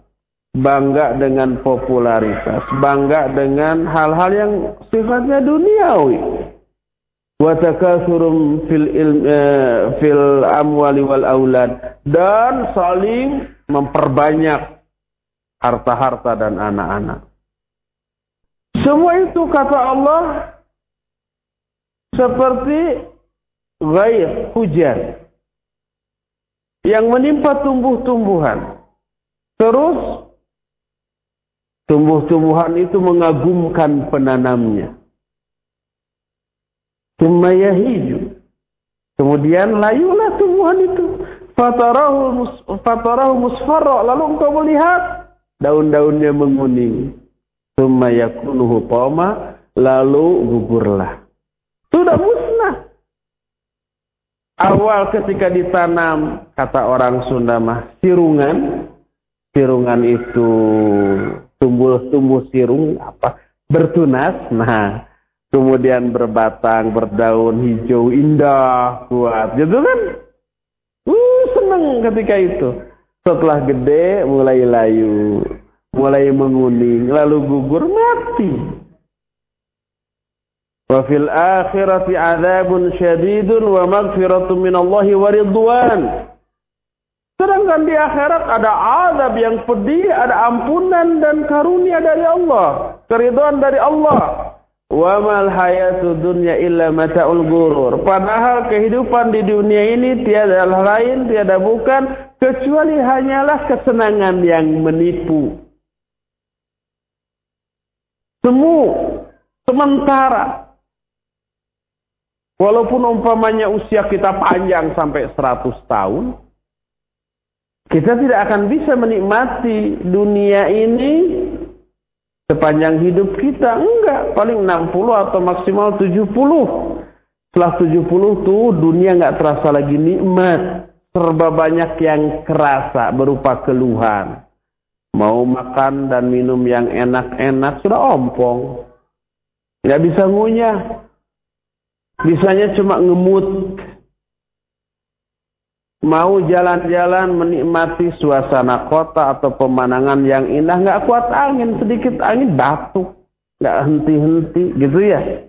bangga dengan popularitas, bangga dengan hal-hal yang sifatnya duniawi wa fil ilm, eh, fil amwali wal aulad dan saling memperbanyak harta-harta dan anak-anak. Semua itu kata Allah seperti gair hujan yang menimpa tumbuh-tumbuhan. Terus tumbuh-tumbuhan itu mengagumkan penanamnya. Thumma yahiju. Kemudian layulah tumbuhan itu. Fatarahu, mus, musfarra. Lalu engkau melihat daun-daunnya menguning. Thumma yakunu hutama. Lalu gugurlah. Sudah musnah. Awal ketika ditanam, kata orang Sunda mah, sirungan. Sirungan itu tumbuh-tumbuh sirung apa? Bertunas. Nah, kemudian berbatang, berdaun hijau, indah, kuat, gitu kan? Uh, senang ketika itu. Setelah gede, mulai layu, mulai menguning, lalu gugur, mati. Wa fil akhirati adzabun syadidun wa maghfiratun minallahi wa ridwan. Sedangkan di akhirat ada azab yang pedih, ada ampunan dan karunia dari Allah, keridhaan dari Allah. Wa mal hayatu dunya illa mata'ul gurur. Padahal kehidupan di dunia ini tiada lain, tiada bukan kecuali hanyalah kesenangan yang menipu. Semu sementara. Walaupun umpamanya usia kita panjang sampai 100 tahun, kita tidak akan bisa menikmati dunia ini sepanjang hidup kita. Enggak paling 60 atau maksimal 70 setelah 70 tuh dunia enggak terasa lagi nikmat. Serba banyak yang kerasa berupa keluhan. Mau makan dan minum yang enak-enak sudah ompong. Nggak bisa ngunyah. Bisanya cuma ngemut mau jalan-jalan menikmati suasana kota atau pemandangan yang indah nggak kuat angin sedikit angin batuk. Nggak henti-henti gitu ya.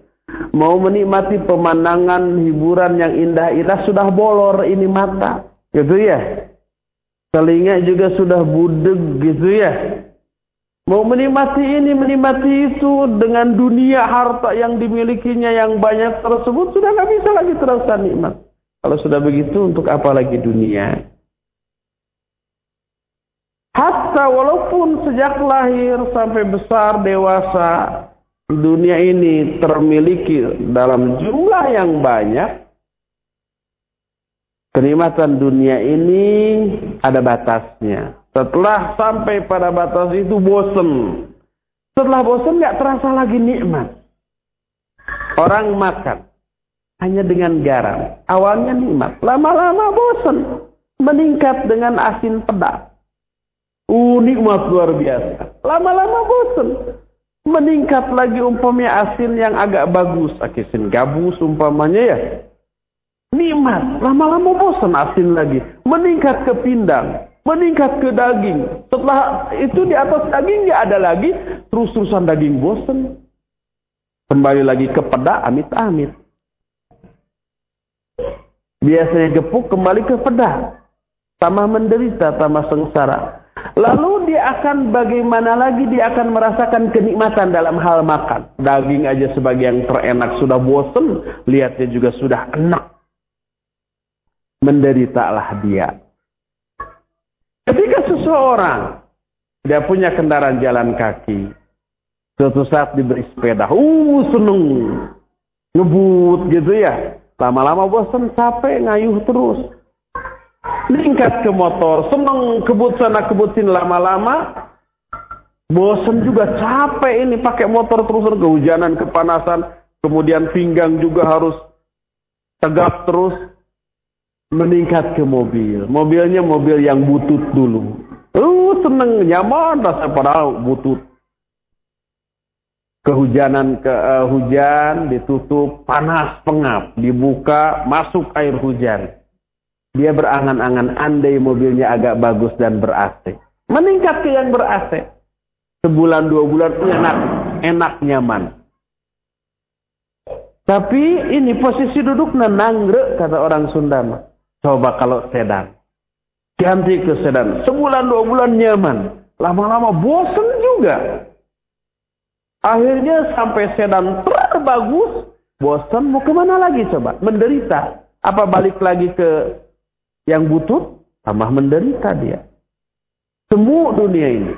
Mau menikmati pemandangan hiburan yang indah-indah sudah bolor ini mata gitu ya. Telinga juga sudah budeg gitu ya. Mau menikmati ini menikmati itu dengan dunia harta yang dimilikinya yang banyak tersebut sudah nggak bisa lagi terasa nikmat kalau sudah begitu untuk apa lagi dunia? Hatta walaupun sejak lahir sampai besar dewasa dunia ini termiliki dalam jumlah yang banyak kenikmatan dunia ini ada batasnya. Setelah sampai pada batas itu bosen. Setelah bosen nggak terasa lagi nikmat. Orang makan hanya dengan garam. Awalnya nikmat, lama-lama bosan. Meningkat dengan asin pedas. Uh, nikmat luar biasa. Lama-lama bosan. Meningkat lagi umpamanya asin yang agak bagus. Asin gabus umpamanya ya. Nikmat. Lama-lama bosan asin lagi. Meningkat ke pindang. Meningkat ke daging. Setelah itu di atas daging ya ada lagi. Terus-terusan daging bosan. Kembali lagi ke peda amit-amit. Biasanya gepuk kembali ke peda. Tambah menderita, tambah sengsara. Lalu dia akan bagaimana lagi dia akan merasakan kenikmatan dalam hal makan. Daging aja sebagai yang terenak sudah bosan, lihatnya juga sudah enak. Menderitalah dia. Ketika seseorang dia punya kendaraan jalan kaki, suatu saat diberi sepeda, uh seneng, ngebut gitu ya. Lama-lama bosan, capek, ngayuh terus. Meningkat ke motor, seneng kebut sana kebutin lama-lama. Bosan juga capek ini pakai motor terus kehujanan, kepanasan. Kemudian pinggang juga harus tegap terus. Meningkat ke mobil. Mobilnya mobil yang butut dulu. Uh, seneng, nyaman rasa padahal butut. Kehujanan ke uh, hujan ditutup panas pengap, dibuka masuk air hujan dia berangan-angan andai mobilnya agak bagus dan ber-AC. Meningkat ke yang ber-AC. Sebulan dua bulan enak, enak nyaman. Tapi ini posisi duduk nenangre kata orang Sunda Coba kalau sedan. Ganti ke sedan. Sebulan dua bulan nyaman. Lama-lama bosen juga. Akhirnya sampai sedan terbagus. Bosen mau ke mana lagi coba? Menderita. Apa balik lagi ke yang butut tambah menderita dia. Semu dunia ini.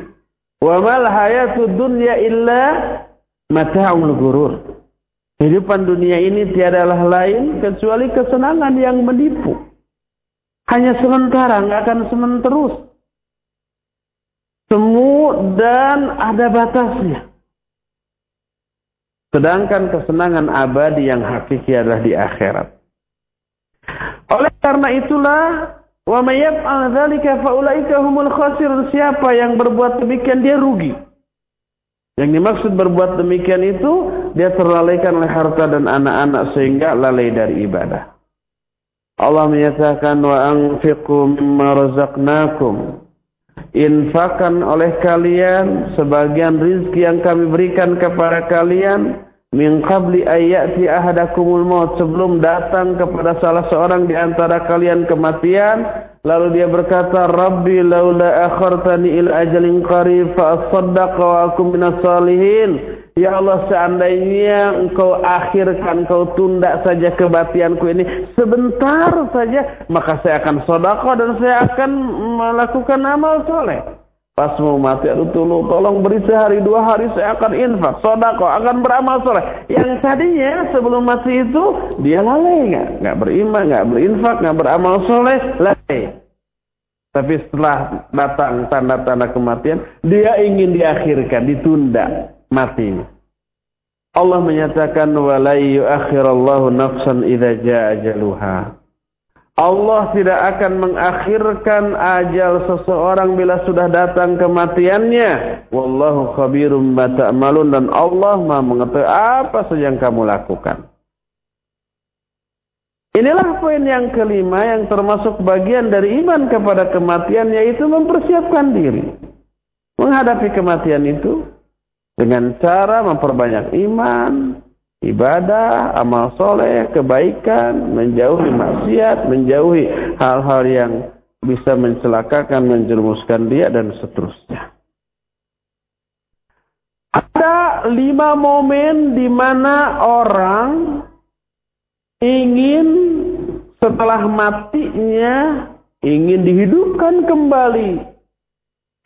Wa mal hayatud dunya illa mata'ul ghurur. Kehidupan dunia ini tiadalah lain kecuali kesenangan yang menipu. Hanya sementara, nggak akan sementara terus. Semu dan ada batasnya. Sedangkan kesenangan abadi yang hakiki adalah di akhirat. Oleh karena itulah wa may yaf'al dzalika fa ulaika humul khasirun. Siapa yang berbuat demikian dia rugi. Yang dimaksud berbuat demikian itu dia terlalaikan oleh harta dan anak-anak sehingga lalai dari ibadah. Allah menyatakan wa anfiqu mimma razaqnakum. Infakan oleh kalian sebagian rizki yang kami berikan kepada kalian min qabli ayati ahadakumul maut sebelum datang kepada salah seorang di antara kalian kematian lalu dia berkata rabbi laula akhartani ila ajalin qarib fa asaddaqa wa akum minas salihin Ya Allah seandainya engkau akhirkan, engkau tunda saja kebatianku ini sebentar saja, maka saya akan sodako dan saya akan melakukan amal soleh. Pas mau mati, aduh tolong, tolong beri sehari dua hari saya akan infak, sodako, akan beramal soleh. Yang tadinya sebelum mati itu dia lalai nggak, nggak beriman, nggak berinfak, nggak beramal soleh, lalai. Tapi setelah datang tanda-tanda kematian, dia ingin diakhirkan, ditunda matinya. Allah menyatakan walai yuakhirallahu nafsan idza jaa ajaluha. Allah tidak akan mengakhirkan ajal seseorang bila sudah datang kematiannya. Wallahu khabirum ma ta'malun dan Allah Maha mengetahui apa saja yang kamu lakukan. Inilah poin yang kelima yang termasuk bagian dari iman kepada kematian yaitu mempersiapkan diri. Menghadapi kematian itu dengan cara memperbanyak iman, ibadah, amal soleh, kebaikan, menjauhi maksiat, menjauhi hal-hal yang bisa mencelakakan, menjerumuskan dia dan seterusnya. Ada lima momen di mana orang ingin setelah matinya ingin dihidupkan kembali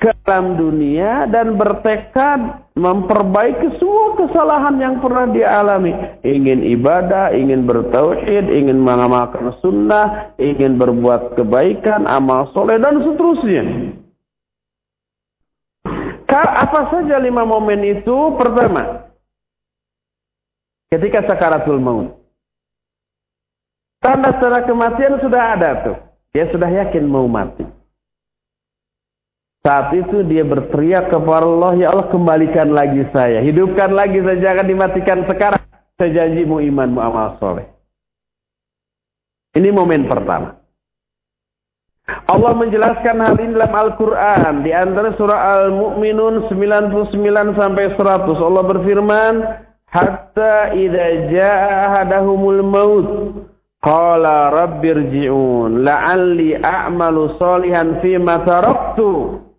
ke dalam dunia dan bertekad memperbaiki semua kesalahan yang pernah dialami. Ingin ibadah, ingin bertauhid, ingin mengamalkan sunnah, ingin berbuat kebaikan, amal soleh, dan seterusnya. Apa saja lima momen itu? Pertama, ketika sakaratul maut. Tanda-tanda kematian sudah ada tuh. Dia sudah yakin mau mati. Saat itu dia berteriak kepada Allah, Ya Allah kembalikan lagi saya. Hidupkan lagi saya, jangan dimatikan sekarang. Saya janjimu imanmu amal soleh. Ini momen pertama. Allah menjelaskan hal ini dalam Al-Quran. Di antara surah Al-Mu'minun 99 sampai 100. Allah berfirman, Hatta idha ja'a hadahumul maut. Qala rabbirji'un la'alli a'malu salihan fima taraktu.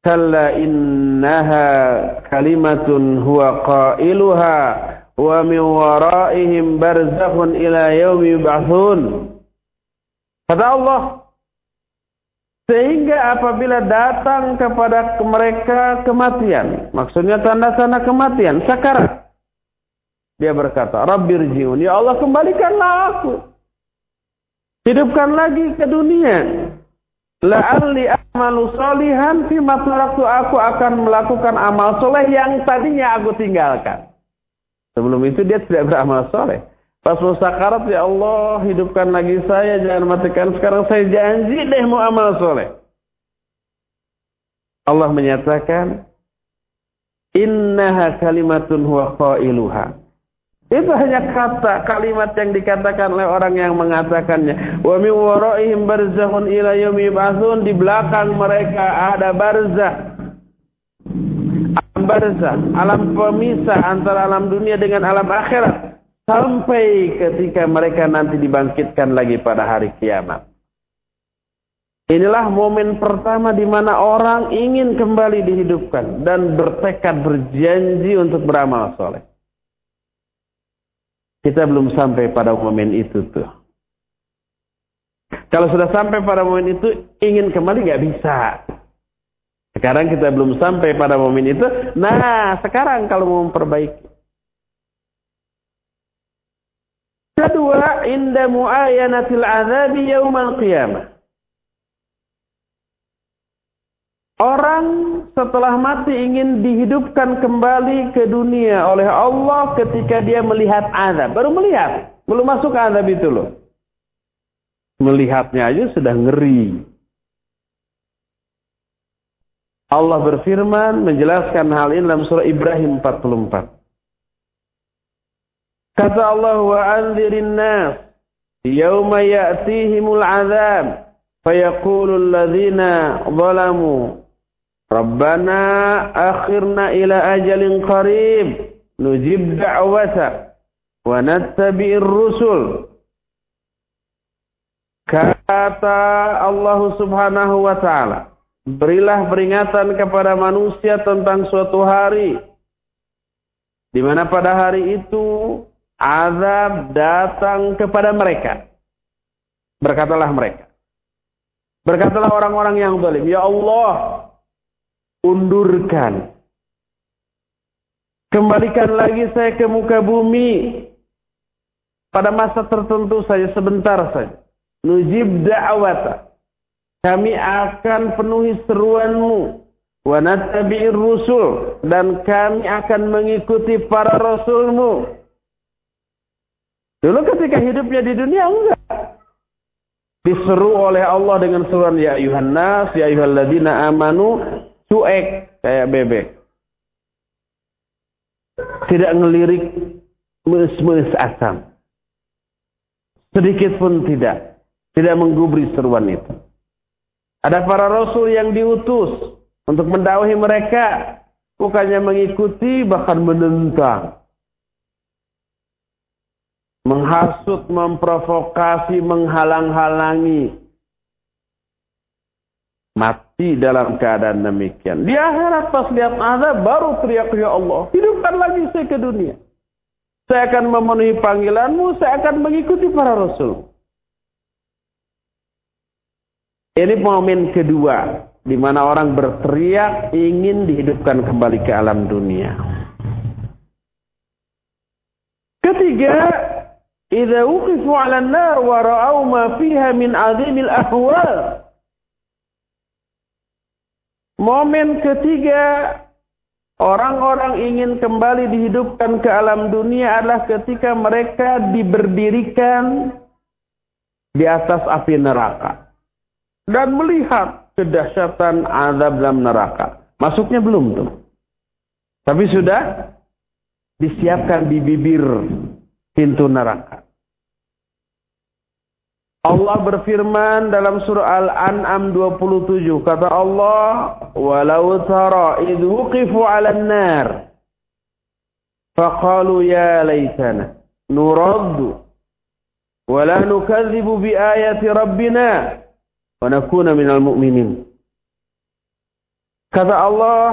Kalla innaha kalimatun huwa qailuha wa min waraihim barzakhun ila yaumi. Kata Allah, sehingga apabila datang kepada mereka kematian, maksudnya tanda-tanda kematian, sakarat. Dia berkata, Rabbirjiun, ya Allah kembalikanlah aku. Hidupkan lagi ke dunia. La'alli amalu salihan fi waktu aku akan melakukan amal soleh yang tadinya aku tinggalkan. Sebelum itu dia tidak beramal soleh. Pas mau sakarat ya Allah hidupkan lagi saya jangan matikan sekarang saya janji deh mau amal soleh. Allah menyatakan innaha kalimatun huwa qailuha. Itu hanya kata, kalimat yang dikatakan oleh orang yang mengatakannya. Wa min waraihim barzakhun ila yaumi. Di belakang mereka ada barzah. Alam barzah, alam pemisah antara alam dunia dengan alam akhirat. Sampai ketika mereka nanti dibangkitkan lagi pada hari kiamat. Inilah momen pertama di mana orang ingin kembali dihidupkan dan bertekad berjanji untuk beramal soleh. Kita belum sampai pada momen itu tuh. Kalau sudah sampai pada momen itu, ingin kembali nggak bisa. Sekarang kita belum sampai pada momen itu. Nah, sekarang kalau mau memperbaiki. Kedua, inda mu'ayanatil azabi yaumal qiyamah. Orang setelah mati ingin dihidupkan kembali ke dunia oleh Allah ketika dia melihat azab. Baru melihat, belum masuk azab itu loh. Melihatnya aja sudah ngeri. Allah berfirman menjelaskan hal ini dalam surah Ibrahim 44. Kata Allah wa anzirin nas yauma ya'tihimul azab fayaqulu alladhina zalamu Rabbana akhirna ila ajalin qarib nujib da'wata wa nattabi'ir rusul. Kata Allah Subhanahu wa taala, berilah peringatan kepada manusia tentang suatu hari di mana pada hari itu azab datang kepada mereka. Berkatalah mereka. Berkatalah orang-orang yang zalim, "Ya Allah, undurkan. Kembalikan lagi saya ke muka bumi. Pada masa tertentu saja, sebentar saja. Nujib da'wata. Kami akan penuhi seruanmu. Wa nattabi'ir rusul. Dan kami akan mengikuti para rasulmu. Dulu ketika hidupnya di dunia, enggak. Diseru oleh Allah dengan seruan, Ya ayuhan nas, ya ayuhalladzina amanu, cuek kayak bebek. Tidak ngelirik mes-mes asam. Sedikit pun tidak. Tidak menggubri seruan itu. Ada para rasul yang diutus untuk mendakwahi mereka. Bukannya mengikuti, bahkan menentang. Menghasut, memprovokasi, menghalang-halangi. Mati dalam keadaan demikian. Di akhirat pas lihat azab baru teriak ya Allah. Hidupkan lagi saya ke dunia. Saya akan memenuhi panggilanmu. Saya akan mengikuti para rasul. Ini momen kedua. Di mana orang berteriak ingin dihidupkan kembali ke alam dunia. Ketiga, Idza uqifu 'ala an-nar wa ra'aw ma fiha min 'azimil ahwal Momen ketiga orang-orang ingin kembali dihidupkan ke alam dunia adalah ketika mereka diberdirikan di atas api neraka dan melihat kedahsyatan azab dalam neraka. Masuknya belum tuh. Tapi sudah disiapkan di bibir pintu neraka. Allah berfirman dalam surah Al-An'am 27 kata Allah walau tara idh wuqifu 'alan nar faqalu ya laitana nuraddu wa la nukadzibu bi ayati rabbina wa nakuna minal mu'minin. Kata Allah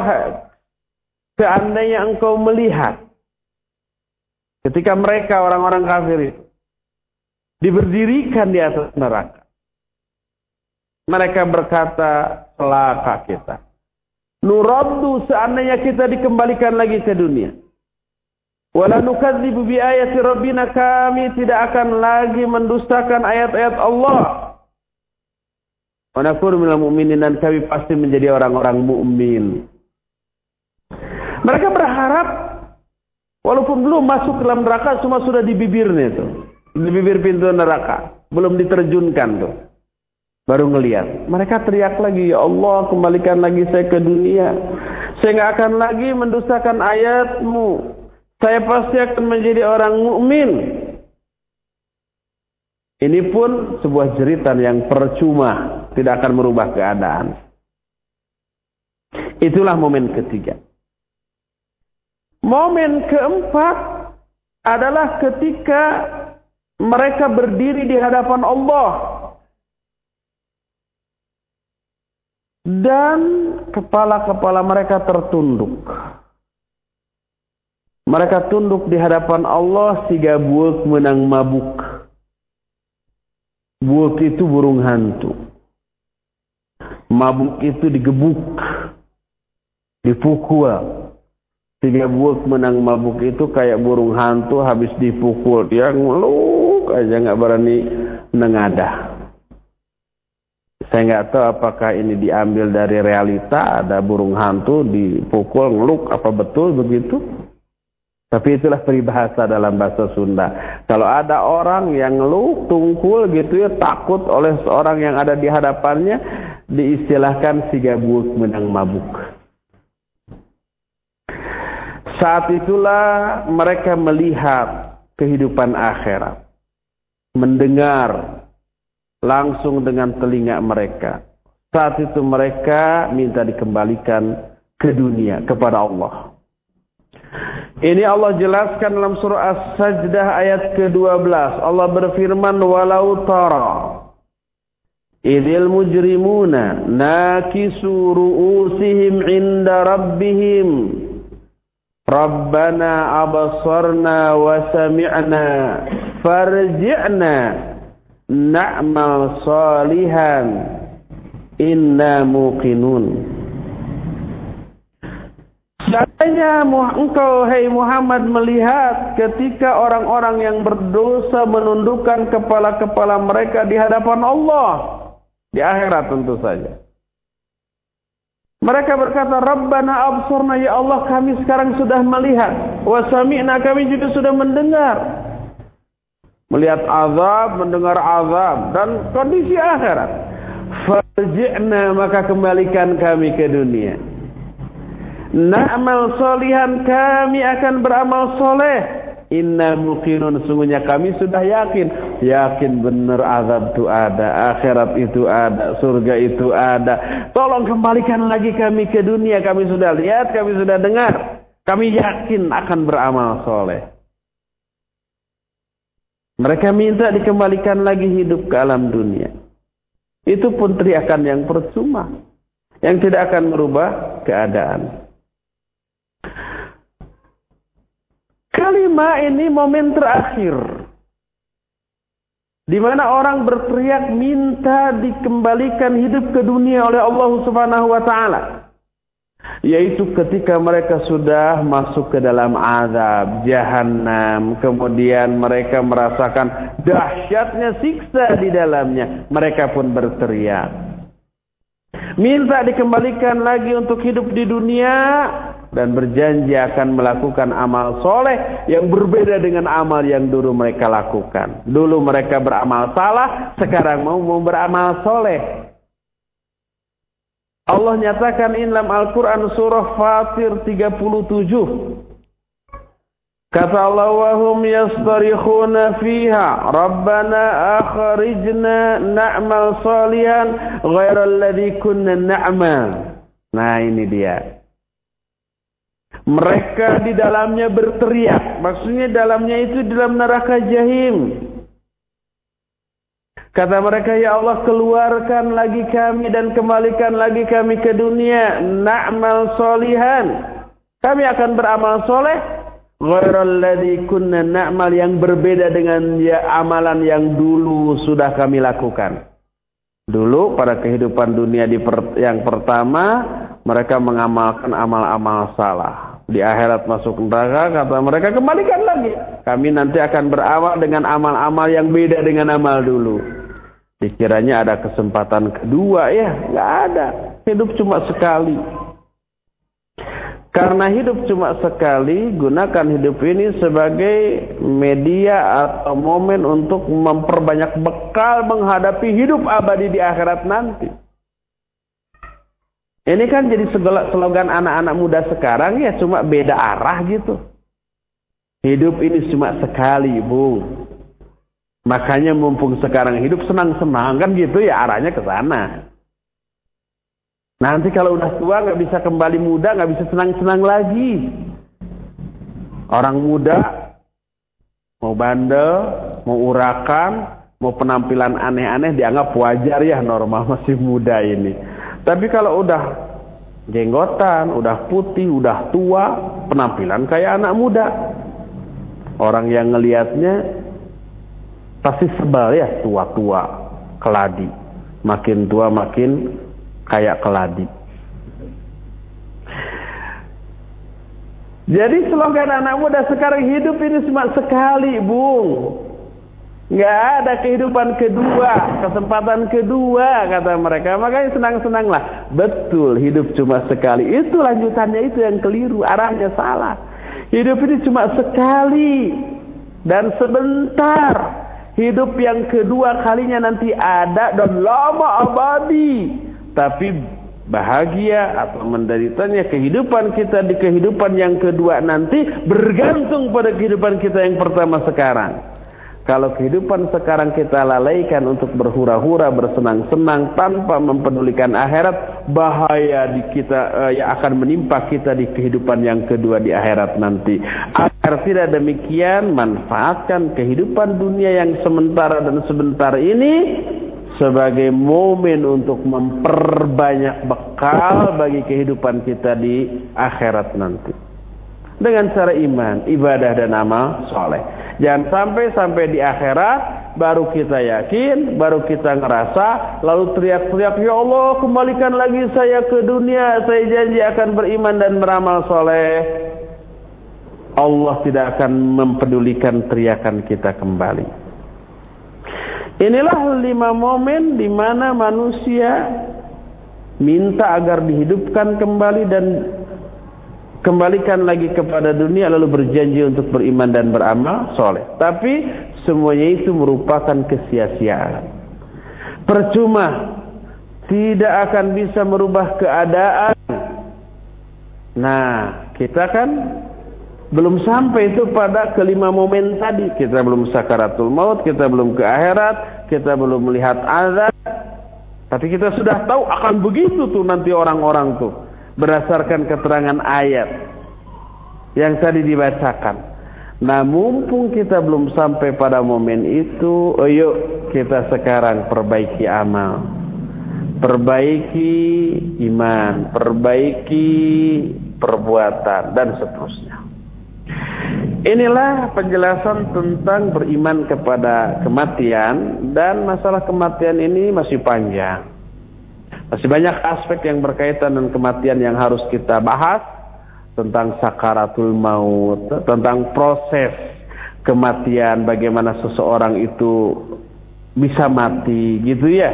seandainya engkau melihat ketika mereka orang-orang kafir itu diberdirikan di atas neraka. Mereka berkata, celaka kita. Nuraddu seandainya kita dikembalikan lagi ke dunia. Wala nukadzibu bi ayati rabbina kami tidak akan lagi mendustakan ayat-ayat Allah. Wa nakunu minal mu'minin dan kami pasti menjadi orang-orang mukmin. Mereka berharap walaupun belum masuk ke dalam neraka semua sudah di bibirnya itu di bibir pintu neraka, belum diterjunkan tuh. Baru ngelihat. Mereka teriak lagi, "Ya Allah, kembalikan lagi saya ke dunia. Saya nggak akan lagi mendustakan ayatmu. Saya pasti akan menjadi orang mukmin." Ini pun sebuah jeritan yang percuma, tidak akan merubah keadaan. Itulah momen ketiga. Momen keempat adalah ketika mereka berdiri di hadapan Allah dan kepala-kepala mereka tertunduk. Mereka tunduk di hadapan Allah sehingga buuk menang mabuk. Buuk itu burung hantu. Mabuk itu digebuk, dipukul, Tiga buat menang mabuk itu kayak burung hantu habis dipukul. Dia ngeluk aja nggak berani nengadah. Saya nggak tahu apakah ini diambil dari realita ada burung hantu dipukul ngeluk apa betul begitu? Tapi itulah peribahasa dalam bahasa Sunda. Kalau ada orang yang ngeluk, tungkul gitu ya takut oleh seorang yang ada di hadapannya diistilahkan si gabuk menang mabuk. Saat itulah mereka melihat kehidupan akhirat. Mendengar langsung dengan telinga mereka. Saat itu mereka minta dikembalikan ke dunia, kepada Allah. Ini Allah jelaskan dalam surah As-Sajdah ayat ke-12. Allah berfirman, Walau tara idil mujrimuna nakisu ru'usihim inda rabbihim Rabbana abasarna wa sami'na farji'na na'mal salihan inna muqinun Seandainya engkau hai Muhammad melihat ketika orang-orang yang berdosa menundukkan kepala-kepala mereka di hadapan Allah di akhirat tentu saja mereka berkata, Rabbana absurna ya Allah kami sekarang sudah melihat. Wa sami'na kami juga sudah mendengar. Melihat azab, mendengar azab. Dan kondisi akhirat. Farji'na maka kembalikan kami ke dunia. Na'mal solihan kami akan beramal soleh. Inna muqinun sungguhnya kami sudah yakin yakin benar azab itu ada akhirat itu ada surga itu ada tolong kembalikan lagi kami ke dunia kami sudah lihat kami sudah dengar kami yakin akan beramal soleh mereka minta dikembalikan lagi hidup ke alam dunia itu pun teriakan yang percuma yang tidak akan merubah keadaan Kalimat ini momen terakhir. Di mana orang berteriak minta dikembalikan hidup ke dunia oleh Allah Subhanahu wa taala. Yaitu ketika mereka sudah masuk ke dalam azab jahanam, kemudian mereka merasakan dahsyatnya siksa di dalamnya, mereka pun berteriak. Minta dikembalikan lagi untuk hidup di dunia dan berjanji akan melakukan amal soleh yang berbeda dengan amal yang dulu mereka lakukan. Dulu mereka beramal salah, sekarang mau, mau beramal soleh. Allah nyatakan dalam Al-Quran surah Fatir 37. Kata Allah wahum fiha Rabbana akhrijna na'mal salihan ghaira alladhi kunna na'mal. Nah ini dia. Mereka di dalamnya berteriak. Maksudnya dalamnya itu dalam neraka jahim. Kata mereka, Ya Allah keluarkan lagi kami dan kembalikan lagi kami ke dunia. Na'mal solihan. Kami akan beramal soleh. Ghairalladhi kunna na'mal yang berbeda dengan ya, amalan yang dulu sudah kami lakukan. Dulu pada kehidupan dunia di per, yang pertama, mereka mengamalkan amal-amal salah. Di akhirat masuk neraka, kata mereka kembalikan lagi. Kami nanti akan beramal dengan amal-amal yang beda dengan amal dulu. Dikiranya ada kesempatan kedua ya, nggak ada. Hidup cuma sekali. Karena hidup cuma sekali, gunakan hidup ini sebagai media atau momen untuk memperbanyak bekal menghadapi hidup abadi di akhirat nanti. Ini kan jadi slogan anak-anak muda sekarang ya cuma beda arah gitu. Hidup ini cuma sekali, Bu. Makanya mumpung sekarang hidup senang-senang kan gitu ya arahnya ke sana. Nanti kalau udah tua nggak bisa kembali muda, nggak bisa senang-senang lagi. Orang muda mau bandel, mau urakan, mau penampilan aneh-aneh dianggap wajar ya normal masih muda ini. Tapi kalau udah jenggotan, udah putih, udah tua, penampilan kayak anak muda. Orang yang ngelihatnya pasti sebal ya tua-tua keladi. Makin tua makin kayak keladi. Jadi slogan anak muda sekarang hidup ini cuma sekali bung. Nggak ada kehidupan kedua kesempatan kedua kata mereka. Makanya senang-senanglah. Betul hidup cuma sekali. Itu lanjutannya itu yang keliru. Arahnya salah. Hidup ini cuma sekali dan sebentar Hidup yang kedua kalinya nanti ada dan lama abadi. Tapi bahagia atau menderitanya kehidupan kita di kehidupan yang kedua nanti bergantung pada kehidupan kita yang pertama sekarang. Kalau kehidupan sekarang kita lalaikan untuk berhura-hura, bersenang-senang tanpa mempedulikan akhirat, bahaya di kita uh, yang akan menimpa kita di kehidupan yang kedua di akhirat nanti. Agar tidak demikian, manfaatkan kehidupan dunia yang sementara dan sebentar ini sebagai momen untuk memperbanyak bekal bagi kehidupan kita di akhirat nanti. Dengan cara iman, ibadah dan amal soleh. Jangan sampai sampai di akhirat baru kita yakin, baru kita ngerasa, lalu teriak-teriak, Ya Allah kembalikan lagi saya ke dunia, saya janji akan beriman dan beramal soleh. Allah tidak akan mempedulikan teriakan kita kembali. Inilah lima momen di mana manusia minta agar dihidupkan kembali dan kembalikan lagi kepada dunia lalu berjanji untuk beriman dan beramal soleh. Tapi semuanya itu merupakan kesia-siaan. Percuma tidak akan bisa merubah keadaan. Nah, kita kan belum sampai itu pada kelima momen tadi. Kita belum sakaratul maut, kita belum ke akhirat, kita belum melihat azab. Tapi kita sudah tahu akan begitu tuh nanti orang-orang tuh berdasarkan keterangan ayat yang tadi dibacakan. Nah mumpung kita belum sampai pada momen itu, oh yuk kita sekarang perbaiki amal. Perbaiki iman, perbaiki perbuatan dan seterusnya. Inilah penjelasan tentang beriman kepada kematian dan masalah kematian ini masih panjang. Masih banyak aspek yang berkaitan dengan kematian yang harus kita bahas tentang sakaratul maut, tentang proses kematian, bagaimana seseorang itu bisa mati, gitu ya.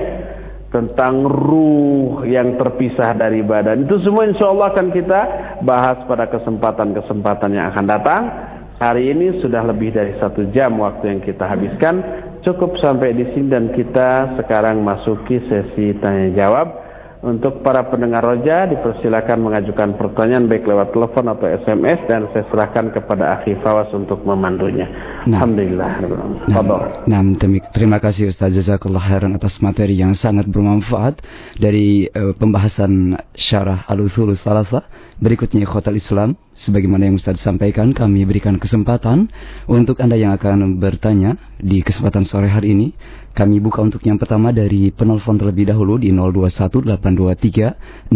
Tentang ruh yang terpisah dari badan. Itu semua insya Allah akan kita bahas pada kesempatan-kesempatan yang akan datang. Hari ini sudah lebih dari satu jam waktu yang kita habiskan. Cukup sampai di sini dan kita sekarang masuki sesi tanya jawab. Untuk para pendengar roja dipersilakan mengajukan pertanyaan baik lewat telepon atau SMS dan saya serahkan kepada Akhi Fawas untuk memandunya. Nah. Alhamdulillah. Nah, nah, terima kasih Ustaz Jazakallah khairan atas materi yang sangat bermanfaat dari uh, pembahasan syarah Al-Uthul Salasa. Berikutnya Khotal Islam sebagaimana yang Ustaz sampaikan kami berikan kesempatan untuk Anda yang akan bertanya di kesempatan sore hari ini kami buka untuk yang pertama dari penelpon terlebih dahulu di 0218236543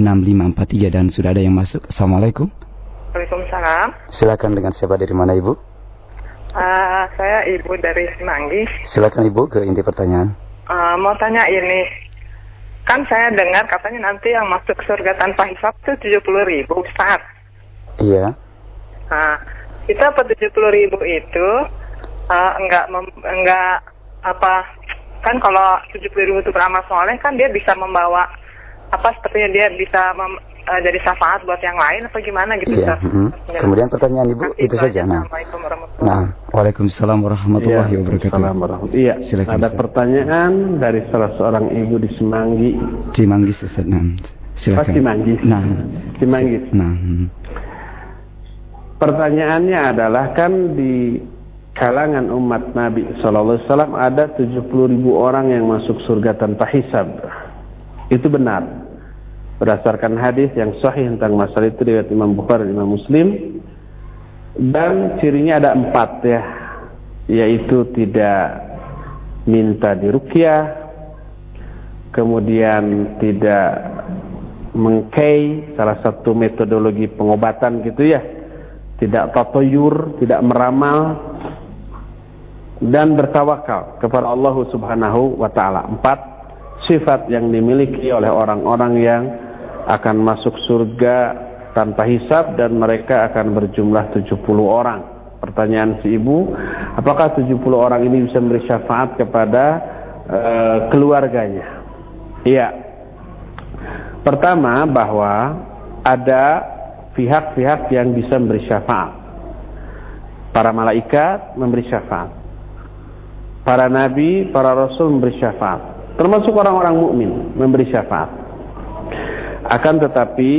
dan sudah ada yang masuk. Assalamualaikum. Waalaikumsalam. Silakan dengan siapa dari mana Ibu? Uh, saya Ibu dari Semanggi. Silakan Ibu ke inti pertanyaan. Uh, mau tanya ini, kan saya dengar katanya nanti yang masuk surga tanpa hisap itu 70 ribu, Ustaz. Iya. Nah, itu apa 70 ribu itu uh, enggak mem, enggak apa kan kalau tujuh puluh ribu itu beramal soleh kan dia bisa membawa apa sepertinya dia bisa mem, uh, jadi syafaat buat yang lain atau gimana gitu iya. Mm -hmm. Kemudian pertanyaan ibu itu, itu saja. Nah. nah, Waalaikumsalam warahmatullahi ya, wabarakatuh. Iya, silakan. Ada Ustaz. pertanyaan dari salah seorang ibu di Semanggi. Semanggi Ustaz. Nah, silakan. Oh, Semanggi. Nah, Semanggi. Nah. Pertanyaannya adalah kan di kalangan umat Nabi Sallallahu Alaihi Wasallam ada 70 ribu orang yang masuk surga tanpa hisab. Itu benar. Berdasarkan hadis yang sahih tentang masalah itu riwayat Imam Bukhari dan Imam Muslim. Dan cirinya ada empat ya, yaitu tidak minta dirukyah, kemudian tidak mengkei salah satu metodologi pengobatan gitu ya, tidak tatoyur, tidak meramal, dan bertawakal kepada Allah Subhanahu wa taala. Empat sifat yang dimiliki oleh orang-orang yang akan masuk surga tanpa hisab dan mereka akan berjumlah 70 orang. Pertanyaan si ibu, apakah 70 orang ini bisa memberi syafaat kepada uh, keluarganya? Iya. Pertama bahwa ada pihak-pihak yang bisa memberi syafaat. Para malaikat memberi syafaat para nabi, para rasul memberi syafaat. Termasuk orang-orang mukmin memberi syafaat. Akan tetapi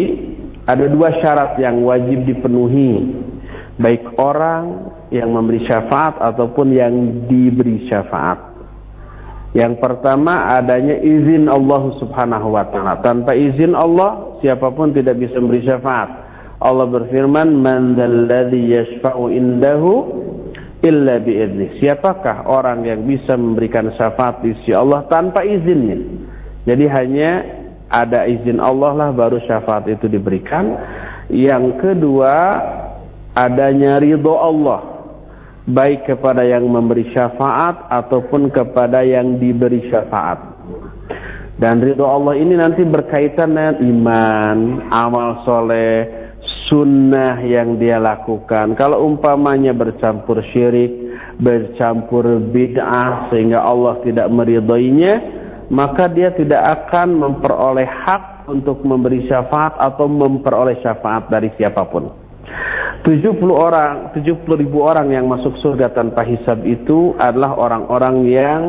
ada dua syarat yang wajib dipenuhi baik orang yang memberi syafaat ataupun yang diberi syafaat. Yang pertama adanya izin Allah Subhanahu wa taala. Tanpa izin Allah siapa pun tidak bisa memberi syafaat. Allah berfirman, "Man dzalladzi yashfa'u indahu illa. Siapakah orang yang bisa memberikan syafaat di sisi Allah tanpa izinnya? Jadi hanya ada izin Allah lah baru syafaat itu diberikan. Yang kedua adanya ridho Allah baik kepada yang memberi syafaat ataupun kepada yang diberi syafaat. Dan ridho Allah ini nanti berkaitan dengan iman, amal soleh, sunnah yang dia lakukan. Kalau umpamanya bercampur syirik, bercampur bid'ah sehingga Allah tidak meridainya, maka dia tidak akan memperoleh hak untuk memberi syafaat atau memperoleh syafaat dari siapa pun. 70 orang, 70 ribu orang yang masuk surga tanpa hisab itu adalah orang-orang yang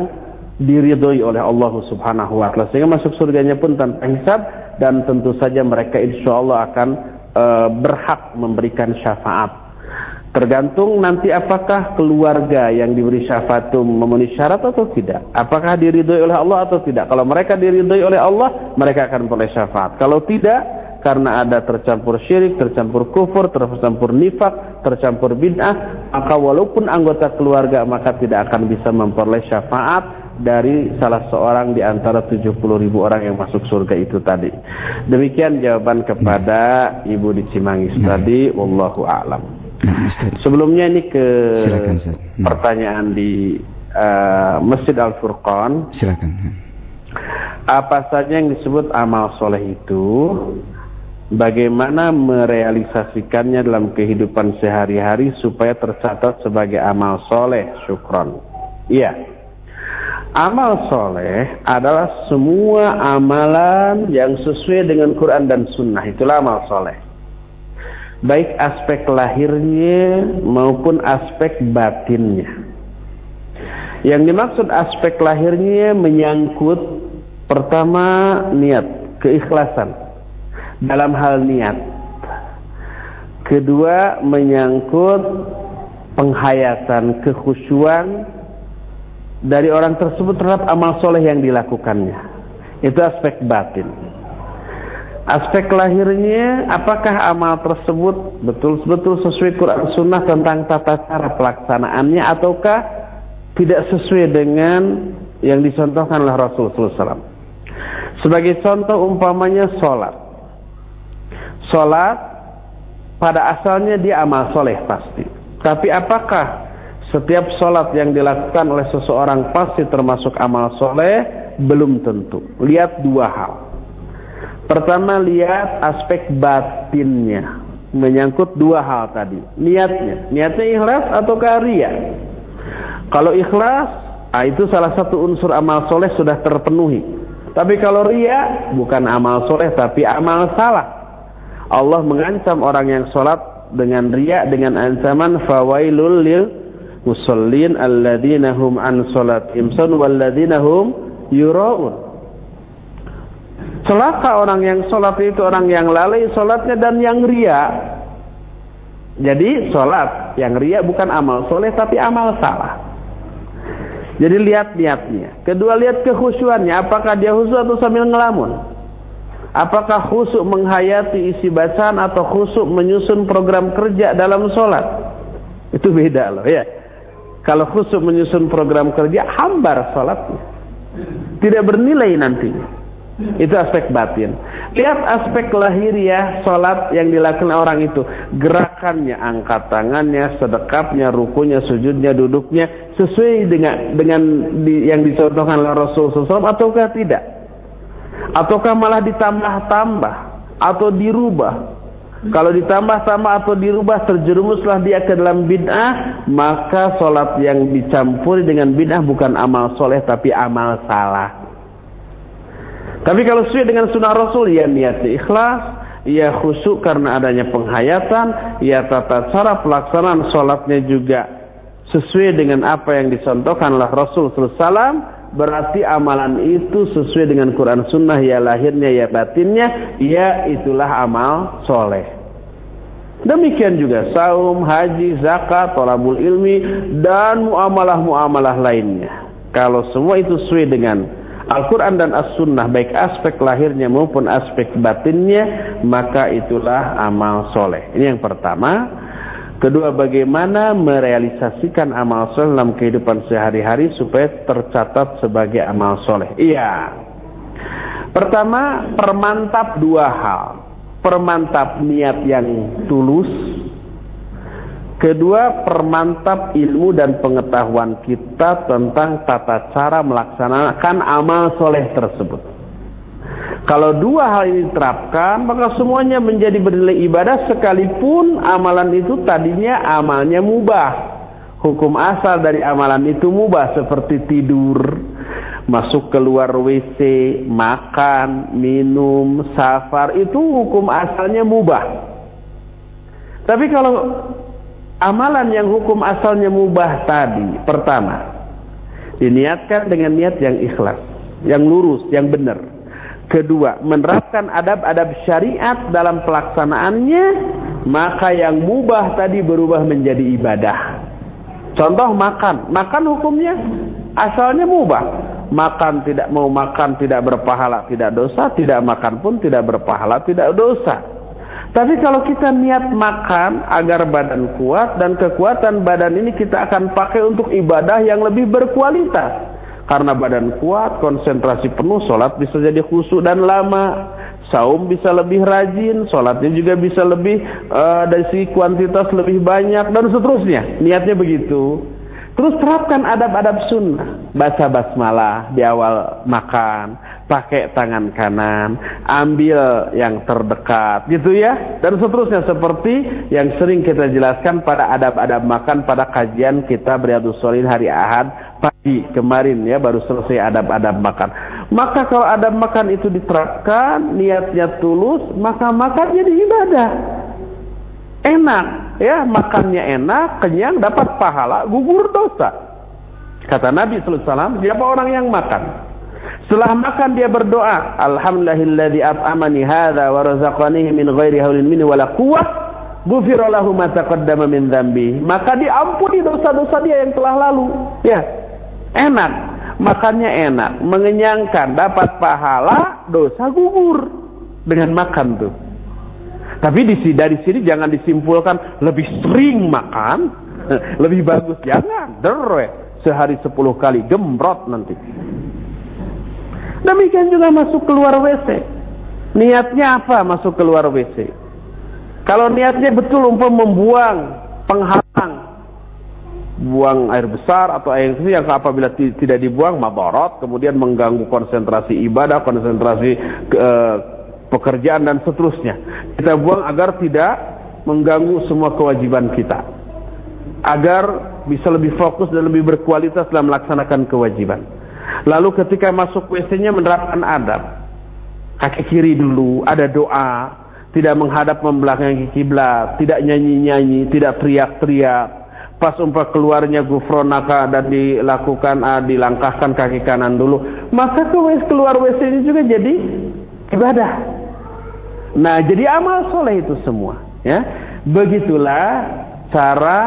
diridhoi oleh Allah Subhanahu wa taala sehingga masuk surganya pun tanpa hisab dan tentu saja mereka insya Allah akan e, berhak memberikan syafaat. Tergantung nanti apakah keluarga yang diberi syafaat itu memenuhi syarat atau tidak. Apakah diridhoi oleh Allah atau tidak. Kalau mereka diridhoi oleh Allah, mereka akan boleh syafaat. Kalau tidak, karena ada tercampur syirik, tercampur kufur, tercampur nifak, tercampur bid'ah, maka walaupun anggota keluarga maka tidak akan bisa memperoleh syafaat dari salah seorang di antara 70 ribu orang yang masuk surga itu tadi. Demikian jawaban kepada nah. Ibu di Cimangis nah. tadi. Wallahu a'lam. Nah, Sebelumnya ini ke Silakan, nah. pertanyaan di uh, Masjid Al-Furqan. Silakan. Apa saja yang disebut amal soleh itu? Bagaimana merealisasikannya dalam kehidupan sehari-hari supaya tercatat sebagai amal soleh? Syukron. Iya. Amal soleh adalah semua amalan yang sesuai dengan Quran dan Sunnah. Itulah amal soleh. Baik aspek lahirnya maupun aspek batinnya. Yang dimaksud aspek lahirnya menyangkut pertama niat. keikhlasan dalam hal niat. Kedua menyangkut penghayatan kekhusyuan dari orang tersebut terhadap amal soleh yang dilakukannya. Itu aspek batin. Aspek lahirnya, apakah amal tersebut betul-betul sesuai Quran Sunnah tentang tata cara pelaksanaannya ataukah tidak sesuai dengan yang dicontohkan oleh Rasulullah SAW. Sebagai contoh umpamanya sholat. Sholat pada asalnya dia amal soleh pasti. Tapi apakah setiap sholat yang dilakukan oleh seseorang pasti termasuk amal soleh? Belum tentu. Lihat dua hal. Pertama lihat aspek batinnya. Menyangkut dua hal tadi. Niatnya. Niatnya ikhlas atau ria? Kalau ikhlas, ah, itu salah satu unsur amal soleh sudah terpenuhi. Tapi kalau ria, bukan amal soleh tapi amal salah. Allah mengancam orang yang sholat dengan ria dengan ancaman fawailul lil musallin alladzina hum an salatihim sun walladzina hum yuraun. Celaka orang yang sholat itu orang yang lalai sholatnya dan yang ria. Jadi sholat yang ria bukan amal soleh tapi amal salah. Jadi lihat niatnya. Kedua lihat kekhusyuannya. Apakah dia khusyuk atau sambil ngelamun? Apakah khusyuk menghayati isi bacaan atau khusyuk menyusun program kerja dalam sholat? Itu beda loh ya. Kalau khusyuk menyusun program kerja, hambar sholatnya tidak bernilai nantinya. Itu aspek batin. Lihat aspek lahiriah sholat yang dilakukan orang itu. Gerakannya, angkat tangannya, sedekapnya, rukunya, sujudnya, duduknya. Sesuai dengan dengan di, yang dicontohkan oleh Rasulullah SAW ataukah tidak? Ataukah malah ditambah-tambah? Atau dirubah? Kalau ditambah-tambah atau dirubah terjerumuslah dia ke dalam bid'ah, maka sholat yang dicampuri dengan bid'ah bukan amal soleh tapi amal salah. Tapi kalau sesuai dengan sunnah Rasul, ya niatnya ikhlas, ya khusyuk karena adanya penghayatan, ya tata cara pelaksanaan sholatnya juga sesuai dengan apa yang dicontohkan oleh Rasul SAW, berarti amalan itu sesuai dengan Quran Sunnah ya lahirnya ya batinnya ya itulah amal soleh. Demikian juga saum, haji, zakat, tolabul ilmi dan muamalah-muamalah lainnya. Kalau semua itu sesuai dengan Al-Quran dan As-Sunnah baik aspek lahirnya maupun aspek batinnya maka itulah amal soleh. Ini yang pertama Kedua, bagaimana merealisasikan amal soleh dalam kehidupan sehari-hari supaya tercatat sebagai amal soleh. Iya. Pertama, permantap dua hal. Permantap niat yang tulus. Kedua, permantap ilmu dan pengetahuan kita tentang tata cara melaksanakan amal soleh tersebut. Kalau dua hal ini diterapkan, maka semuanya menjadi bernilai ibadah sekalipun amalan itu tadinya amalnya mubah. Hukum asal dari amalan itu mubah seperti tidur, masuk keluar WC, makan, minum, safar itu hukum asalnya mubah. Tapi kalau amalan yang hukum asalnya mubah tadi, pertama, diniatkan dengan niat yang ikhlas, yang lurus, yang benar Kedua, menerapkan adab-adab syariat dalam pelaksanaannya, maka yang mubah tadi berubah menjadi ibadah. Contoh makan. Makan hukumnya asalnya mubah. Makan tidak mau makan tidak berpahala, tidak dosa. Tidak makan pun tidak berpahala, tidak dosa. Tapi kalau kita niat makan agar badan kuat dan kekuatan badan ini kita akan pakai untuk ibadah yang lebih berkualitas karena badan kuat, konsentrasi penuh, sholat bisa jadi khusyuk dan lama. Saum bisa lebih rajin, sholatnya juga bisa lebih uh, dari segi kuantitas lebih banyak dan seterusnya. Niatnya begitu. Terus terapkan adab-adab sunnah. Baca basmalah di awal makan. Pakai tangan kanan. Ambil yang terdekat. Gitu ya. Dan seterusnya seperti yang sering kita jelaskan pada adab-adab makan pada kajian kita Riyadus Solihin hari Ahad pagi kemarin ya baru selesai adab-adab makan. Maka kalau adab makan itu diterapkan, niatnya tulus, maka makan jadi ibadah. Enak, ya makannya enak, kenyang, dapat pahala, gugur dosa. Kata Nabi SAW, siapa orang yang makan? Setelah makan dia berdoa, Alhamdulillahilladzi at'amani hadza wa min ghairi haulin minni wala quwwah. Ma min. Maka diampuni dosa-dosa dia yang telah lalu. Ya. Enak. Makannya enak, mengenyangkan, dapat pahala, dosa gugur dengan makan tuh. Tapi di dari sini jangan disimpulkan lebih sering makan, lebih bagus jangan. Derwe sehari sepuluh kali gembrot nanti. Demikian juga masuk keluar WC. Niatnya apa masuk keluar WC? Kalau niatnya betul umpam membuang penghalang, buang air besar atau air kecil yang apabila tidak dibuang mabarat, kemudian mengganggu konsentrasi ibadah, konsentrasi uh, pekerjaan dan seterusnya. Kita buang agar tidak mengganggu semua kewajiban kita. Agar bisa lebih fokus dan lebih berkualitas dalam melaksanakan kewajiban. Lalu ketika masuk WC-nya menerapkan adab. Kaki kiri dulu, ada doa, tidak menghadap membelakangi kiblat, tidak nyanyi-nyanyi, tidak teriak-teriak. Pas umpah keluarnya gufronaka dan dilakukan uh, dilangkahkan kaki kanan dulu, maka ke keluar WC ini juga jadi ibadah. Nah, jadi amal soleh itu semua, ya. Begitulah cara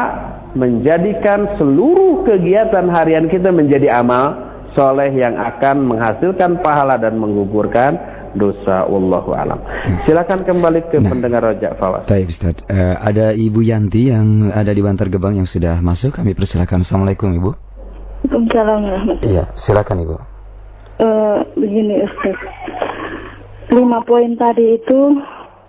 menjadikan seluruh kegiatan harian kita menjadi amal soleh yang akan menghasilkan pahala dan menggugurkan dosa wallahu alam. Silakan kembali ke nah, pendengar Rojak Fawaz. Baik Ustaz. Uh, ada Ibu Yanti yang ada di Bantar Gebang yang sudah masuk. Kami persilakan. Assalamualaikum Ibu. Waalaikumsalam warahmatullahi Iya, silakan Ibu. Uh, begini Ustaz. Lima poin tadi itu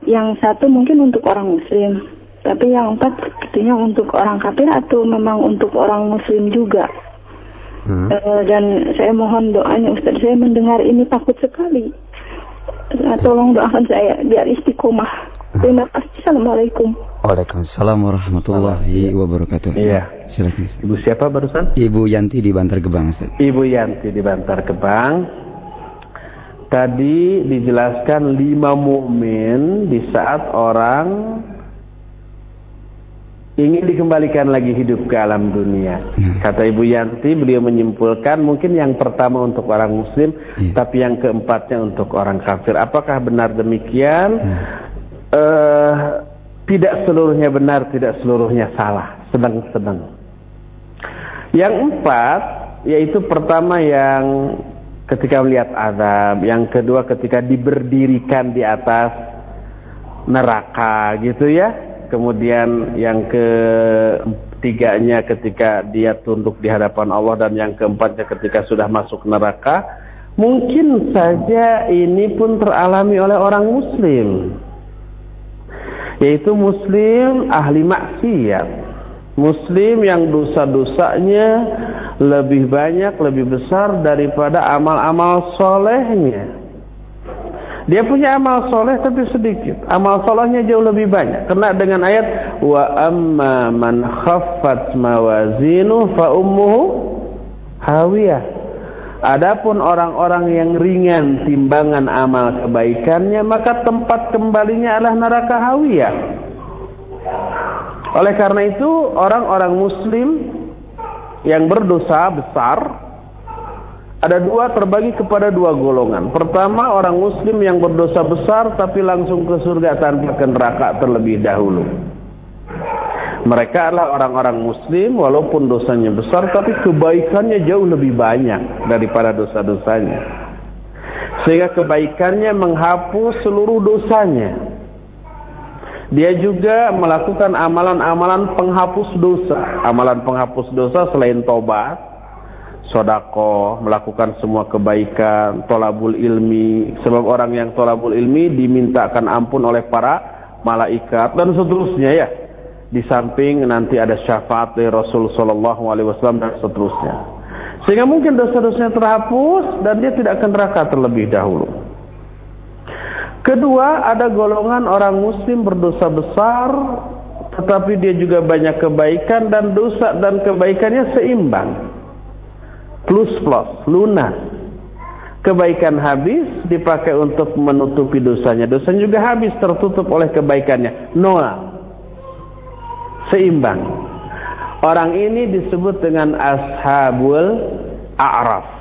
yang satu mungkin untuk orang muslim. Tapi yang empat sepertinya untuk orang kafir atau memang untuk orang muslim juga. Hmm. Uh, dan saya mohon doanya Ustaz, saya mendengar ini takut sekali. Uh, tolong doakan saya biar istiqomah. Hmm. Terima kasih. Assalamualaikum. Waalaikumsalam warahmatullahi wabarakatuh. Iya. Silakan. Ibu siapa barusan? Ibu Yanti di Bantar Gebang. Ustaz. Ibu Yanti di Bantar Gebang. Tadi dijelaskan lima mukmin di saat orang ingin dikembalikan lagi hidup ke alam dunia. Hmm. Kata Ibu Yanti, beliau menyimpulkan mungkin yang pertama untuk orang muslim, hmm. tapi yang keempatnya untuk orang kafir. Apakah benar demikian? Hmm. Uh, tidak seluruhnya benar, tidak seluruhnya salah. Sedang-sedang. Yang empat, yaitu pertama yang ketika melihat azab, yang kedua ketika diberdirikan di atas neraka gitu ya kemudian yang ketiganya ketika dia tunduk di hadapan Allah dan yang keempatnya ketika sudah masuk neraka mungkin saja ini pun teralami oleh orang muslim. Yaitu muslim ahli maksiat. Muslim yang dosa-dosanya lebih banyak lebih besar daripada amal-amal solehnya dia punya amal soleh tapi sedikit. Amal solehnya jauh lebih banyak. Kena dengan ayat wa amma man khaffat mawazinu fa ummuhu hawiyah. Adapun orang-orang yang ringan timbangan amal kebaikannya maka tempat kembalinya adalah neraka hawiyah. Oleh karena itu orang-orang muslim yang berdosa besar ada dua terbagi kepada dua golongan. Pertama orang muslim yang berdosa besar tapi langsung ke surga tanpa ke neraka terlebih dahulu. Mereka adalah orang-orang muslim walaupun dosanya besar tapi kebaikannya jauh lebih banyak daripada dosa-dosanya. Sehingga kebaikannya menghapus seluruh dosanya. Dia juga melakukan amalan-amalan penghapus dosa. Amalan penghapus dosa selain tobat sodako, melakukan semua kebaikan, tolabul ilmi. Sebab orang yang tolabul ilmi dimintakan ampun oleh para malaikat dan seterusnya ya. Di samping nanti ada syafaat dari Rasul Shallallahu Alaihi Wasallam dan seterusnya. Sehingga mungkin dosa-dosanya terhapus dan dia tidak akan neraka terlebih dahulu. Kedua, ada golongan orang muslim berdosa besar tetapi dia juga banyak kebaikan dan dosa dan kebaikannya seimbang plus plus lunas. Kebaikan habis dipakai untuk menutupi dosanya. Dosanya juga habis tertutup oleh kebaikannya. Nol seimbang. Orang ini disebut dengan ashabul a'raf.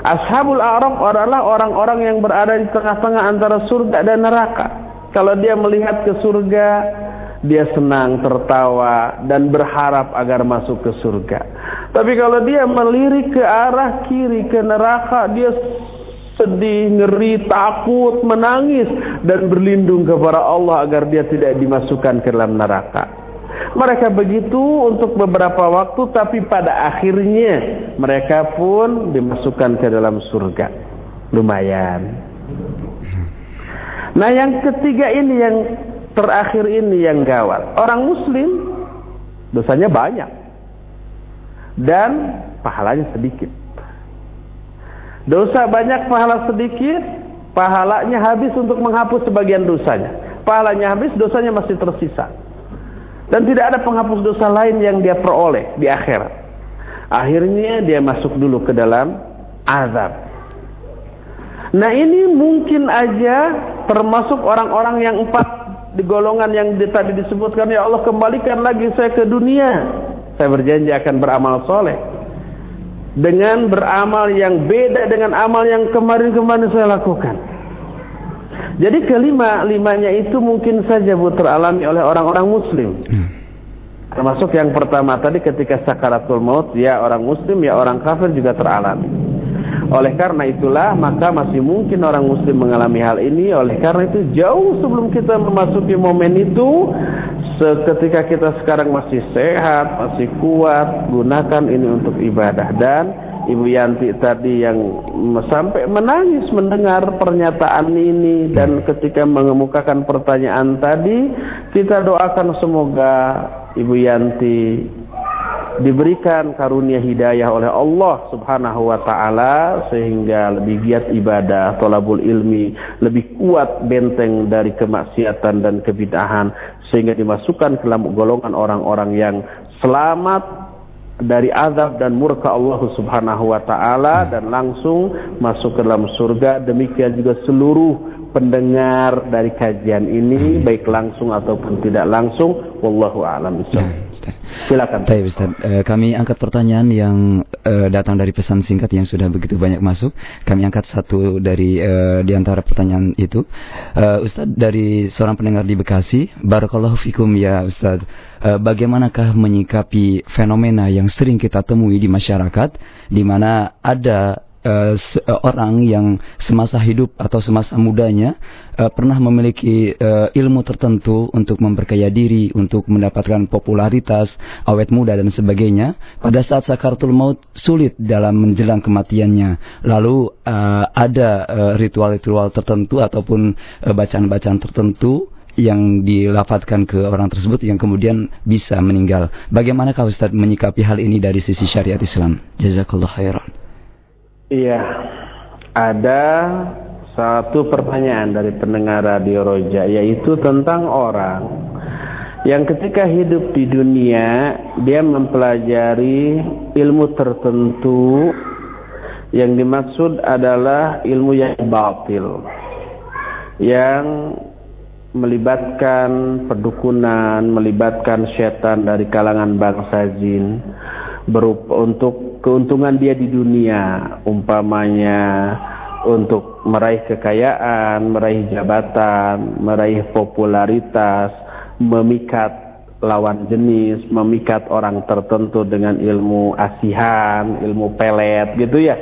Ashabul A'raf adalah orang-orang yang berada di tengah-tengah antara surga dan neraka. Kalau dia melihat ke surga, dia senang, tertawa, dan berharap agar masuk ke surga. Tapi kalau dia melirik ke arah kiri, ke neraka, dia sedih, ngeri, takut, menangis, dan berlindung kepada Allah agar dia tidak dimasukkan ke dalam neraka. Mereka begitu untuk beberapa waktu tapi pada akhirnya mereka pun dimasukkan ke dalam surga. Lumayan. Nah yang ketiga ini yang terakhir ini yang gawat. Orang muslim dosanya banyak. Dan pahalanya sedikit. Dosa banyak, pahala sedikit. Pahalanya habis untuk menghapus sebagian dosanya. Pahalanya habis, dosanya masih tersisa. Dan tidak ada penghapus dosa lain yang dia peroleh di akhirat. Akhirnya dia masuk dulu ke dalam azab. Nah ini mungkin aja termasuk orang-orang yang empat di golongan yang tadi disebutkan ya Allah kembalikan lagi saya ke dunia. Saya berjanji akan beramal soleh. Dengan beramal yang beda dengan amal yang kemarin-kemarin saya lakukan. Jadi kelima limanya itu mungkin saja bu teralami oleh orang-orang Muslim. Hmm. Termasuk yang pertama tadi ketika sakaratul maut ya orang Muslim ya orang kafir juga teralami. Oleh karena itulah maka masih mungkin orang Muslim mengalami hal ini. Oleh karena itu jauh sebelum kita memasuki momen itu, ketika kita sekarang masih sehat, masih kuat, gunakan ini untuk ibadah dan Ibu Yanti tadi yang sampai menangis mendengar pernyataan ini dan ketika mengemukakan pertanyaan tadi kita doakan semoga Ibu Yanti diberikan karunia hidayah oleh Allah Subhanahu wa taala sehingga lebih giat ibadah, tolabul ilmi, lebih kuat benteng dari kemaksiatan dan kebidahan sehingga dimasukkan ke dalam golongan orang-orang yang selamat dari azab dan murka Allah Subhanahu wa taala dan langsung masuk ke dalam surga. Demikian juga seluruh pendengar dari kajian ini baik langsung ataupun tidak langsung wallahu a'lam Ya, Silakan. Baik Ustaz, e, kami angkat pertanyaan yang e, datang dari pesan singkat yang sudah begitu banyak masuk. Kami angkat satu dari e, di antara pertanyaan itu. E, Ustaz dari seorang pendengar di Bekasi, barakallahu fikum ya Ustaz. E, bagaimanakah menyikapi fenomena yang sering kita temui di masyarakat di mana ada uh, orang yang semasa hidup atau semasa mudanya uh, pernah memiliki uh, ilmu tertentu untuk memperkaya diri, untuk mendapatkan popularitas, awet muda dan sebagainya. Pada saat sakaratul maut sulit dalam menjelang kematiannya. Lalu uh, ada ritual-ritual uh, tertentu ataupun bacaan-bacaan uh, tertentu yang dilafatkan ke orang tersebut yang kemudian bisa meninggal. Bagaimana kau Ustaz menyikapi hal ini dari sisi syariat Islam? Jazakallah khairan. Iya, ada satu pertanyaan dari pendengar Radio Roja yaitu tentang orang. Yang ketika hidup di dunia dia mempelajari ilmu tertentu. Yang dimaksud adalah ilmu yang batil. Yang melibatkan perdukunan, melibatkan setan dari kalangan bangsa jin berupa untuk keuntungan dia di dunia umpamanya untuk meraih kekayaan, meraih jabatan, meraih popularitas, memikat lawan jenis, memikat orang tertentu dengan ilmu asihan, ilmu pelet gitu ya.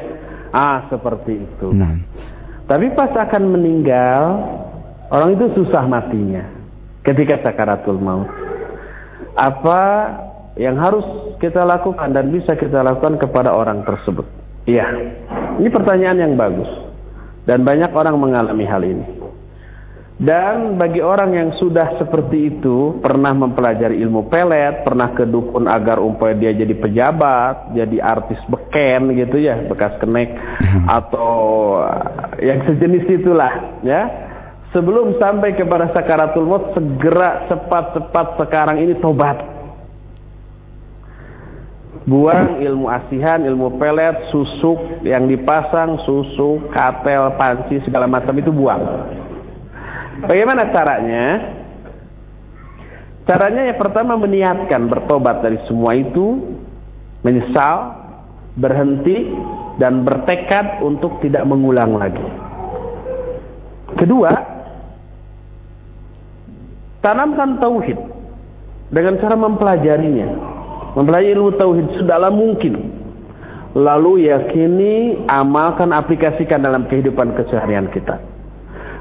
Ah, seperti itu. Nah. Tapi pas akan meninggal, orang itu susah matinya ketika sakaratul maut. Apa yang harus kita lakukan dan bisa kita lakukan kepada orang tersebut? Iya, ini pertanyaan yang bagus. Dan banyak orang mengalami hal ini. Dan bagi orang yang sudah seperti itu, pernah mempelajari ilmu pelet, pernah ke dukun agar umpamanya dia jadi pejabat, jadi artis beken gitu ya, bekas kenek, atau yang sejenis itulah, ya. Sebelum sampai kepada sakaratul maut, segera cepat-cepat sekarang ini tobat buang ilmu asihan, ilmu pelet, susuk yang dipasang, susuk, katel, panci segala macam itu buang. Bagaimana caranya? Caranya yang pertama meniatkan bertobat dari semua itu, menyesal berhenti dan bertekad untuk tidak mengulang lagi. Kedua, tanamkan tauhid dengan cara mempelajarinya. Mempelajari ilmu tauhid sedalam mungkin. Lalu yakini, amalkan, aplikasikan dalam kehidupan keseharian kita.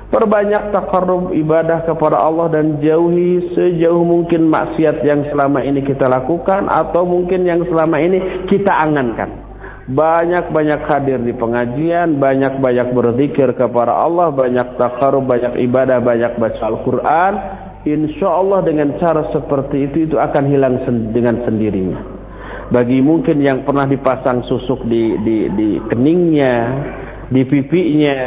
Perbanyak takarrub ibadah kepada Allah dan jauhi sejauh mungkin maksiat yang selama ini kita lakukan atau mungkin yang selama ini kita angankan. Banyak-banyak hadir di pengajian, banyak-banyak berzikir kepada Allah, banyak takarrub, banyak ibadah, banyak baca Al-Quran. Insya Allah dengan cara seperti itu, itu akan hilang dengan sendirinya. Bagi mungkin yang pernah dipasang susuk di, di, di keningnya, di pipinya,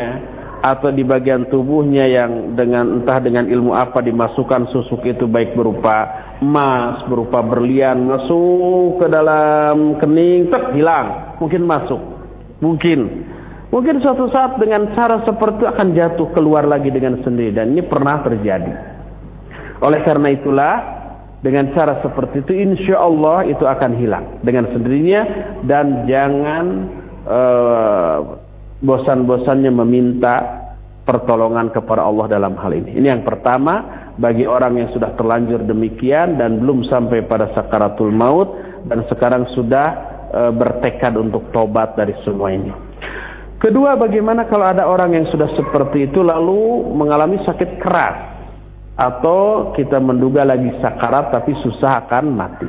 atau di bagian tubuhnya yang dengan entah dengan ilmu apa dimasukkan susuk itu baik berupa emas, berupa berlian masuk ke dalam kening, tek hilang, mungkin masuk. Mungkin. Mungkin suatu saat dengan cara seperti itu akan jatuh keluar lagi dengan sendiri dan ini pernah terjadi. Oleh karena itulah dengan cara seperti itu insya Allah itu akan hilang dengan sendirinya dan jangan uh, bosan-bosannya meminta pertolongan kepada Allah dalam hal ini. Ini yang pertama bagi orang yang sudah terlanjur demikian dan belum sampai pada sakaratul maut dan sekarang sudah e, bertekad untuk tobat dari semua ini. Kedua, bagaimana kalau ada orang yang sudah seperti itu lalu mengalami sakit keras atau kita menduga lagi sakarat tapi susah akan mati.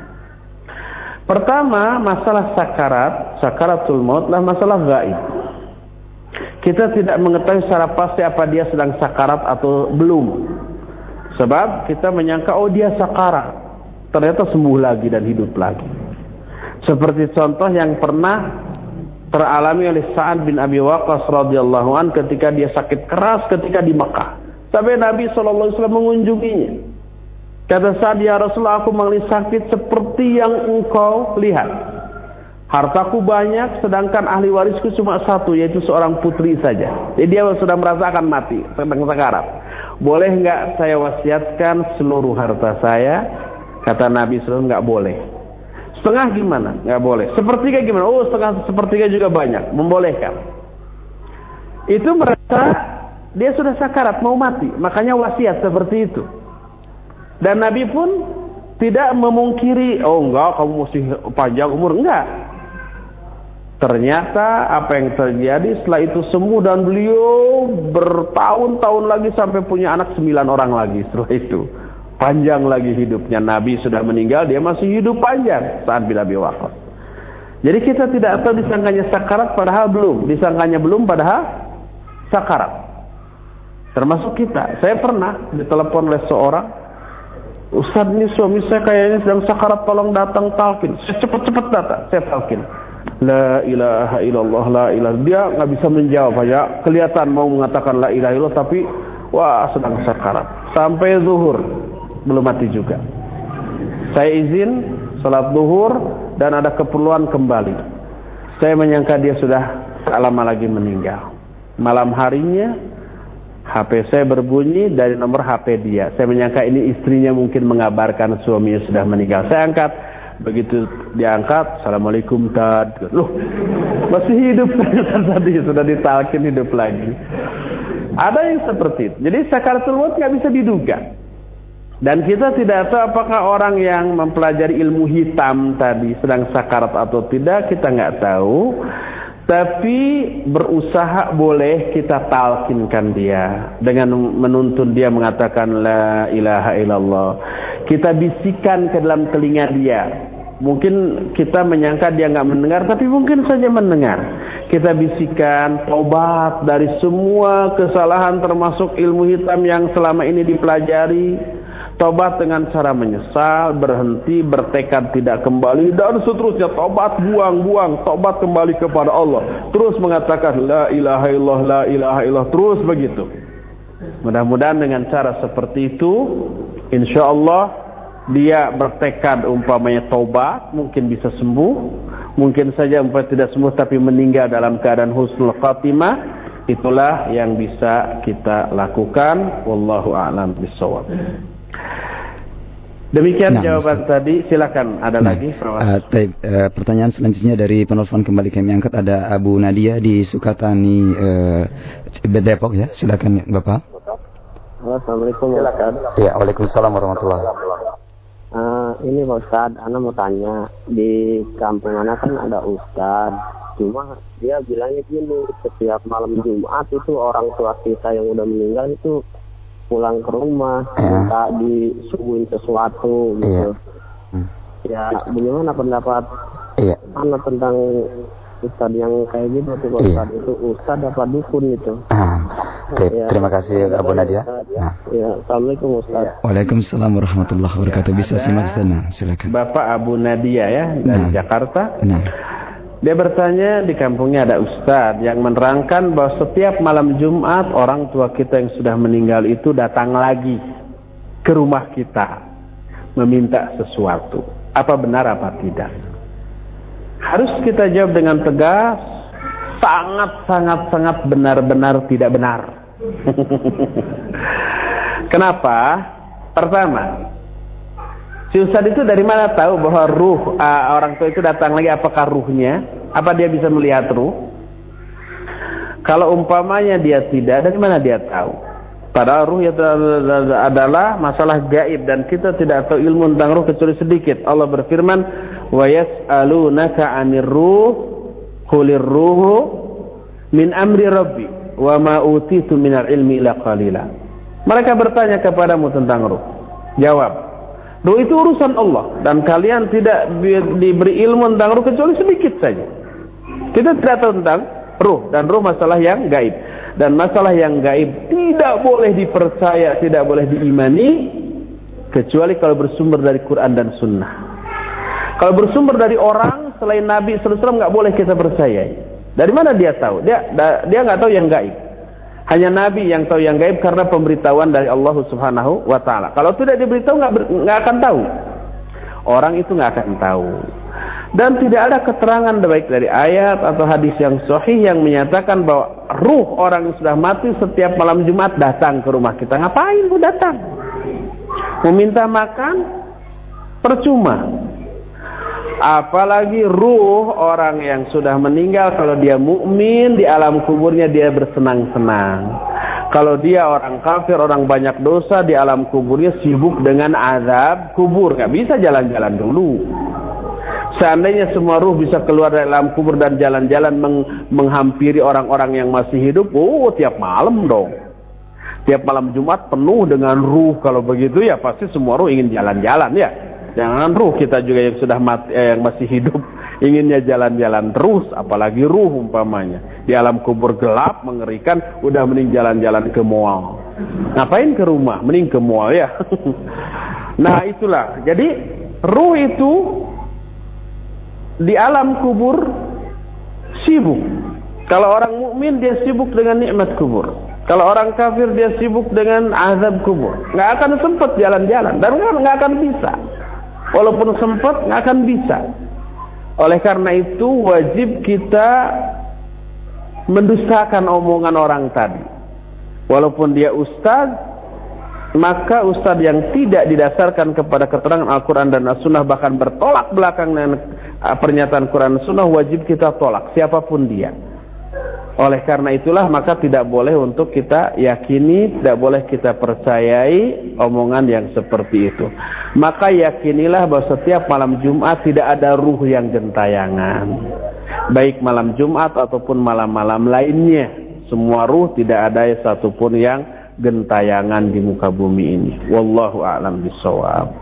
Pertama, masalah sakarat, sakaratul maut lah masalah gaib. Kita tidak mengetahui secara pasti apa dia sedang sakarat atau belum. Sebab kita menyangka oh dia sakarat. Ternyata sembuh lagi dan hidup lagi. Seperti contoh yang pernah teralami oleh Sa'ad bin Abi Waqqas radhiyallahu an ketika dia sakit keras ketika di Makkah. Sampai Nabi SAW mengunjunginya. Kata Sa'ad, ya Rasulullah aku mengalami sakit seperti yang engkau lihat. Hartaku banyak, sedangkan ahli warisku cuma satu, yaitu seorang putri saja. Jadi dia sudah merasakan mati, sedang sekarat. Boleh nggak saya wasiatkan seluruh harta saya? Kata Nabi SAW nggak boleh. Setengah gimana? Nggak boleh. Sepertiga gimana? Oh setengah sepertiga juga banyak, membolehkan. Itu merasa dia sudah sakarat mau mati, makanya wasiat seperti itu. Dan Nabi pun tidak memungkiri, oh enggak kamu mesti panjang umur, enggak. Ternyata apa yang terjadi setelah itu sembuh dan beliau bertahun-tahun lagi sampai punya anak sembilan orang lagi setelah itu. Panjang lagi hidupnya. Nabi sudah meninggal, dia masih hidup panjang saat bila Abi Jadi kita tidak tahu disangkanya sakarat padahal belum. Disangkanya belum padahal sakarat. Termasuk kita. Saya pernah ditelepon oleh seorang. Ustaz ini suami saya kayaknya sedang sakarat tolong datang talkin. Saya cepat-cepat datang. Saya talkin. La ilaha illallah la ilaha dia nggak bisa menjawab aja kelihatan mau mengatakan la ilaha illallah tapi wah sedang sakarat sampai zuhur belum mati juga saya izin salat zuhur dan ada keperluan kembali saya menyangka dia sudah tak lama lagi meninggal malam harinya HP saya berbunyi dari nomor HP dia saya menyangka ini istrinya mungkin mengabarkan suaminya sudah meninggal saya angkat Begitu diangkat, Assalamualaikum Tad. Loh, masih hidup tadi, sudah ditalkin hidup lagi. Ada yang seperti itu. Jadi sakaratul maut nggak bisa diduga. Dan kita tidak tahu apakah orang yang mempelajari ilmu hitam tadi sedang sakarat atau tidak, kita nggak tahu. Tapi berusaha boleh kita talkinkan dia dengan menuntun dia mengatakan la ilaha illallah. Kita bisikan ke dalam telinga dia Mungkin kita menyangka dia nggak mendengar, tapi mungkin saja mendengar. Kita bisikan tobat dari semua kesalahan termasuk ilmu hitam yang selama ini dipelajari. Tobat dengan cara menyesal, berhenti, bertekad tidak kembali dan seterusnya. Tobat buang-buang, tobat kembali kepada Allah. Terus mengatakan la ilaha illallah, la ilaha illallah. Terus begitu. Mudah-mudahan dengan cara seperti itu, insya Allah dia bertekad umpamanya taubat mungkin bisa sembuh mungkin saja umpamanya tidak sembuh tapi meninggal dalam keadaan husnul khatimah itulah yang bisa kita lakukan wallahu a'lam bissawab Demikian Nah, jawaban tadi. Silakan ada Nah, lagi. eh, taib, eh, pertanyaan selanjutnya dari penelpon kembali kami angkat ada Abu Nadia di Sukatani eh, Depok ya. Silakan Bapak. Assalamualaikum Ustaz. Ya, Waalaikumsalam warahmatullahi Eh, ini Pak Ustaz, Ana mau tanya di kampung Ana kan ada Ustaz. Cuma dia bilangnya gini, setiap malam Jumat itu orang tua kita yang udah meninggal itu pulang ke rumah, Ya. minta disuguhin sesuatu gitu. Hmm. Ya, bagaimana pendapat Iya. Ana tentang Ustaz yang kayak gitu tuh. Ustaz itu Ustaz apa dukun itu? Ah, Oke, Ya. terima kasih Abu Nadia. Nah. Ya, Assalamualaikum Ustaz. Waalaikumsalam warahmatullahi wabarakatuh. Bisa simak Ustaz. Nah, silakan. Bapak Abu Nadia ya dari Nah. Jakarta. Nah, Dia bertanya di kampungnya ada ustadz yang menerangkan bahwa setiap malam Jumat orang tua kita yang sudah meninggal itu datang lagi ke rumah kita meminta sesuatu. Apa benar apa tidak? Harus kita jawab dengan tegas, sangat sangat sangat benar-benar tidak benar. Kenapa? Pertama, Si Ustadz itu dari mana tahu bahwa ruh uh, orang tua itu datang lagi apakah ruhnya? Apa dia bisa melihat ruh? Kalau umpamanya dia tidak, dari mana dia tahu? Padahal ruh itu adalah masalah gaib dan kita tidak tahu ilmu tentang ruh kecuali sedikit. Allah berfirman, "Wa yas'alunaka 'anir ruh, qulir ruhu min amri rabbi wa ma utitu minal ilmi illa qalila." Mereka bertanya kepadamu tentang ruh. Jawab, Ruh itu urusan Allah dan kalian tidak di- diberi ilmu tentang ruh kecuali sedikit saja. Kita tidak tahu tentang ruh dan ruh masalah yang gaib dan masalah yang gaib tidak boleh dipercaya, tidak boleh diimani kecuali kalau bersumber dari Quran dan Sunnah. Kalau bersumber dari orang selain Nabi Wasallam nggak boleh kita percaya. Dari mana dia tahu? Dia dia nggak tahu yang gaib. Hanya Nabi yang tahu yang gaib karena pemberitahuan dari Allah Subhanahu wa taala. Kalau tidak diberitahu nggak nggak akan tahu. Orang itu nggak akan tahu. Dan tidak ada keterangan baik dari ayat atau hadis yang sahih yang menyatakan bahwa ruh orang yang sudah mati setiap malam Jumat datang ke rumah kita. Ngapain bu datang? Meminta makan? Percuma. Apalagi ruh orang yang sudah meninggal kalau dia mukmin di alam kuburnya dia bersenang-senang. Kalau dia orang kafir, orang banyak dosa di alam kuburnya sibuk dengan azab kubur, nggak bisa jalan-jalan dulu. Seandainya semua ruh bisa keluar dari alam kubur dan jalan-jalan meng- menghampiri orang-orang yang masih hidup, oh tiap malam dong. Tiap malam Jumat penuh dengan ruh. Kalau begitu ya pasti semua ruh ingin jalan-jalan ya. Jangan ruh kita juga yang sudah mati, eh, yang masih hidup inginnya jalan-jalan terus, apalagi ruh umpamanya di alam kubur gelap mengerikan, udah mending jalan-jalan ke mall. Ngapain ke rumah? Mending ke mall ya. nah itulah. Jadi ruh itu di alam kubur sibuk. Kalau orang mukmin dia sibuk dengan nikmat kubur. Kalau orang kafir dia sibuk dengan azab kubur. Nggak akan sempat jalan-jalan dan nggak akan bisa. Walaupun sempat nggak akan bisa. Oleh karena itu wajib kita mendustakan omongan orang tadi. Walaupun dia ustaz, maka ustaz yang tidak didasarkan kepada keterangan Al-Quran dan As-Sunnah bahkan bertolak belakang dengan uh, pernyataan Quran dan Sunnah wajib kita tolak siapa pun dia. Oleh karena itulah maka tidak boleh untuk kita yakini, tidak boleh kita percayai omongan yang seperti itu. Maka yakinilah bahwa setiap malam Jumat tidak ada ruh yang gentayangan. Baik malam Jumat ataupun malam-malam lainnya. Semua ruh tidak ada satupun yang gentayangan di muka bumi ini. Wallahu a'lam bishawab.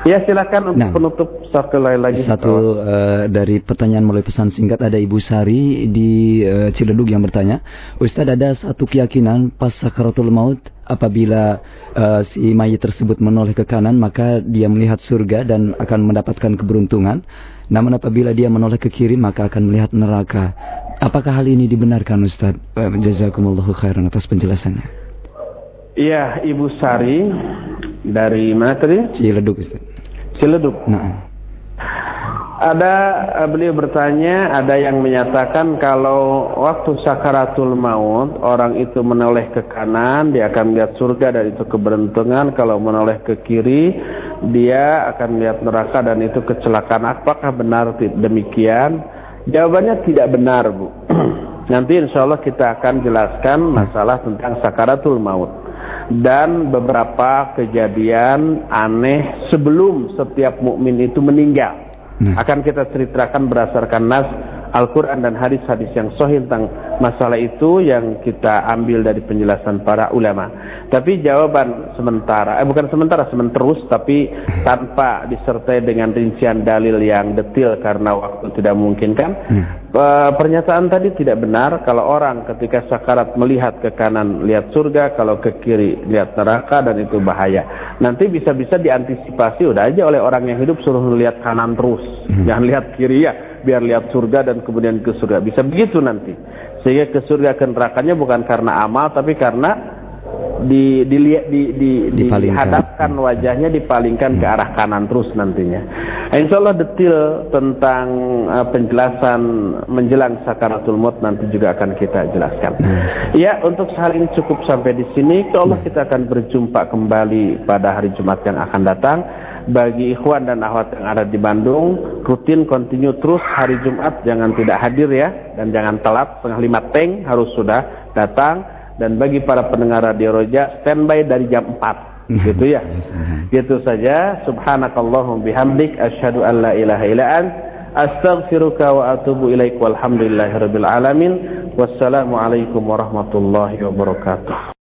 Ya silakan untuk Nah. penutup satu lain lagi. Satu eh, dari pertanyaan melalui pesan singkat ada Ibu Sari di eh, Ciledug yang bertanya, Ustadz ada satu keyakinan pas sakaratul maut apabila eh, si mayit tersebut menoleh ke kanan maka dia melihat surga dan akan mendapatkan keberuntungan. Namun apabila dia menoleh ke kiri maka akan melihat neraka. Apakah hal ini dibenarkan Ustadz? Jazakumullahu khairan atas penjelasannya. Iya, Ibu Sari dari mana tadi? Ciledug Ustadz. Ciledug. Nah, Ada eh, beliau bertanya, ada yang menyatakan kalau waktu sakaratul maut orang itu menoleh ke kanan dia akan melihat surga dan itu keberuntungan, kalau menoleh ke kiri dia akan melihat neraka dan itu kecelakaan. Apakah benar demikian? Jawabannya tidak benar, Bu. Nanti insya Allah kita akan jelaskan masalah tentang sakaratul maut dan beberapa kejadian aneh sebelum setiap mukmin itu meninggal. Nah. Akan kita ceritakan berdasarkan nas Al-Quran dan hadis-hadis yang sahih tentang masalah itu yang kita ambil dari penjelasan para ulama. Tapi jawaban sementara, eh bukan sementara, sementerus, tapi tanpa disertai dengan rincian dalil yang detil karena waktu tidak memungkinkan. Hmm. Uh, pernyataan tadi tidak benar kalau orang ketika sakarat melihat ke kanan lihat surga, kalau ke kiri lihat neraka dan itu bahaya. Nanti bisa-bisa diantisipasi udah aja oleh orang yang hidup suruh lihat kanan terus, hmm. jangan lihat kiri ya, biar lihat surga dan kemudian ke surga. Bisa begitu nanti. Sehingga ke surga ke nerakanya bukan karena amal tapi karena di di, di, di dihadapkan wajahnya dipalingkan hmm. ke arah kanan terus nantinya. Insya Allah detil tentang uh, penjelasan menjelang sakaratul maut nanti juga akan kita jelaskan. Hmm. Ya untuk hari ini cukup sampai di sini. Kalau Allah hmm. kita akan berjumpa kembali pada hari Jumat yang akan datang. Bagi ikhwan dan akhwat yang ada di Bandung, rutin continue terus hari Jumat, jangan tidak hadir ya, dan jangan telat, setengah lima teng harus sudah datang. Dan bagi para pendengar radio Roja standby dari jam 4 gitu ya. Gitu saja. Subhanakallahum bihamdik. Asyhadu an la ilaha illa an astaghfiruka wa atubu ilaik. Walhamdulillahirabbil alamin. Wassalamu alaikum warahmatullahi wabarakatuh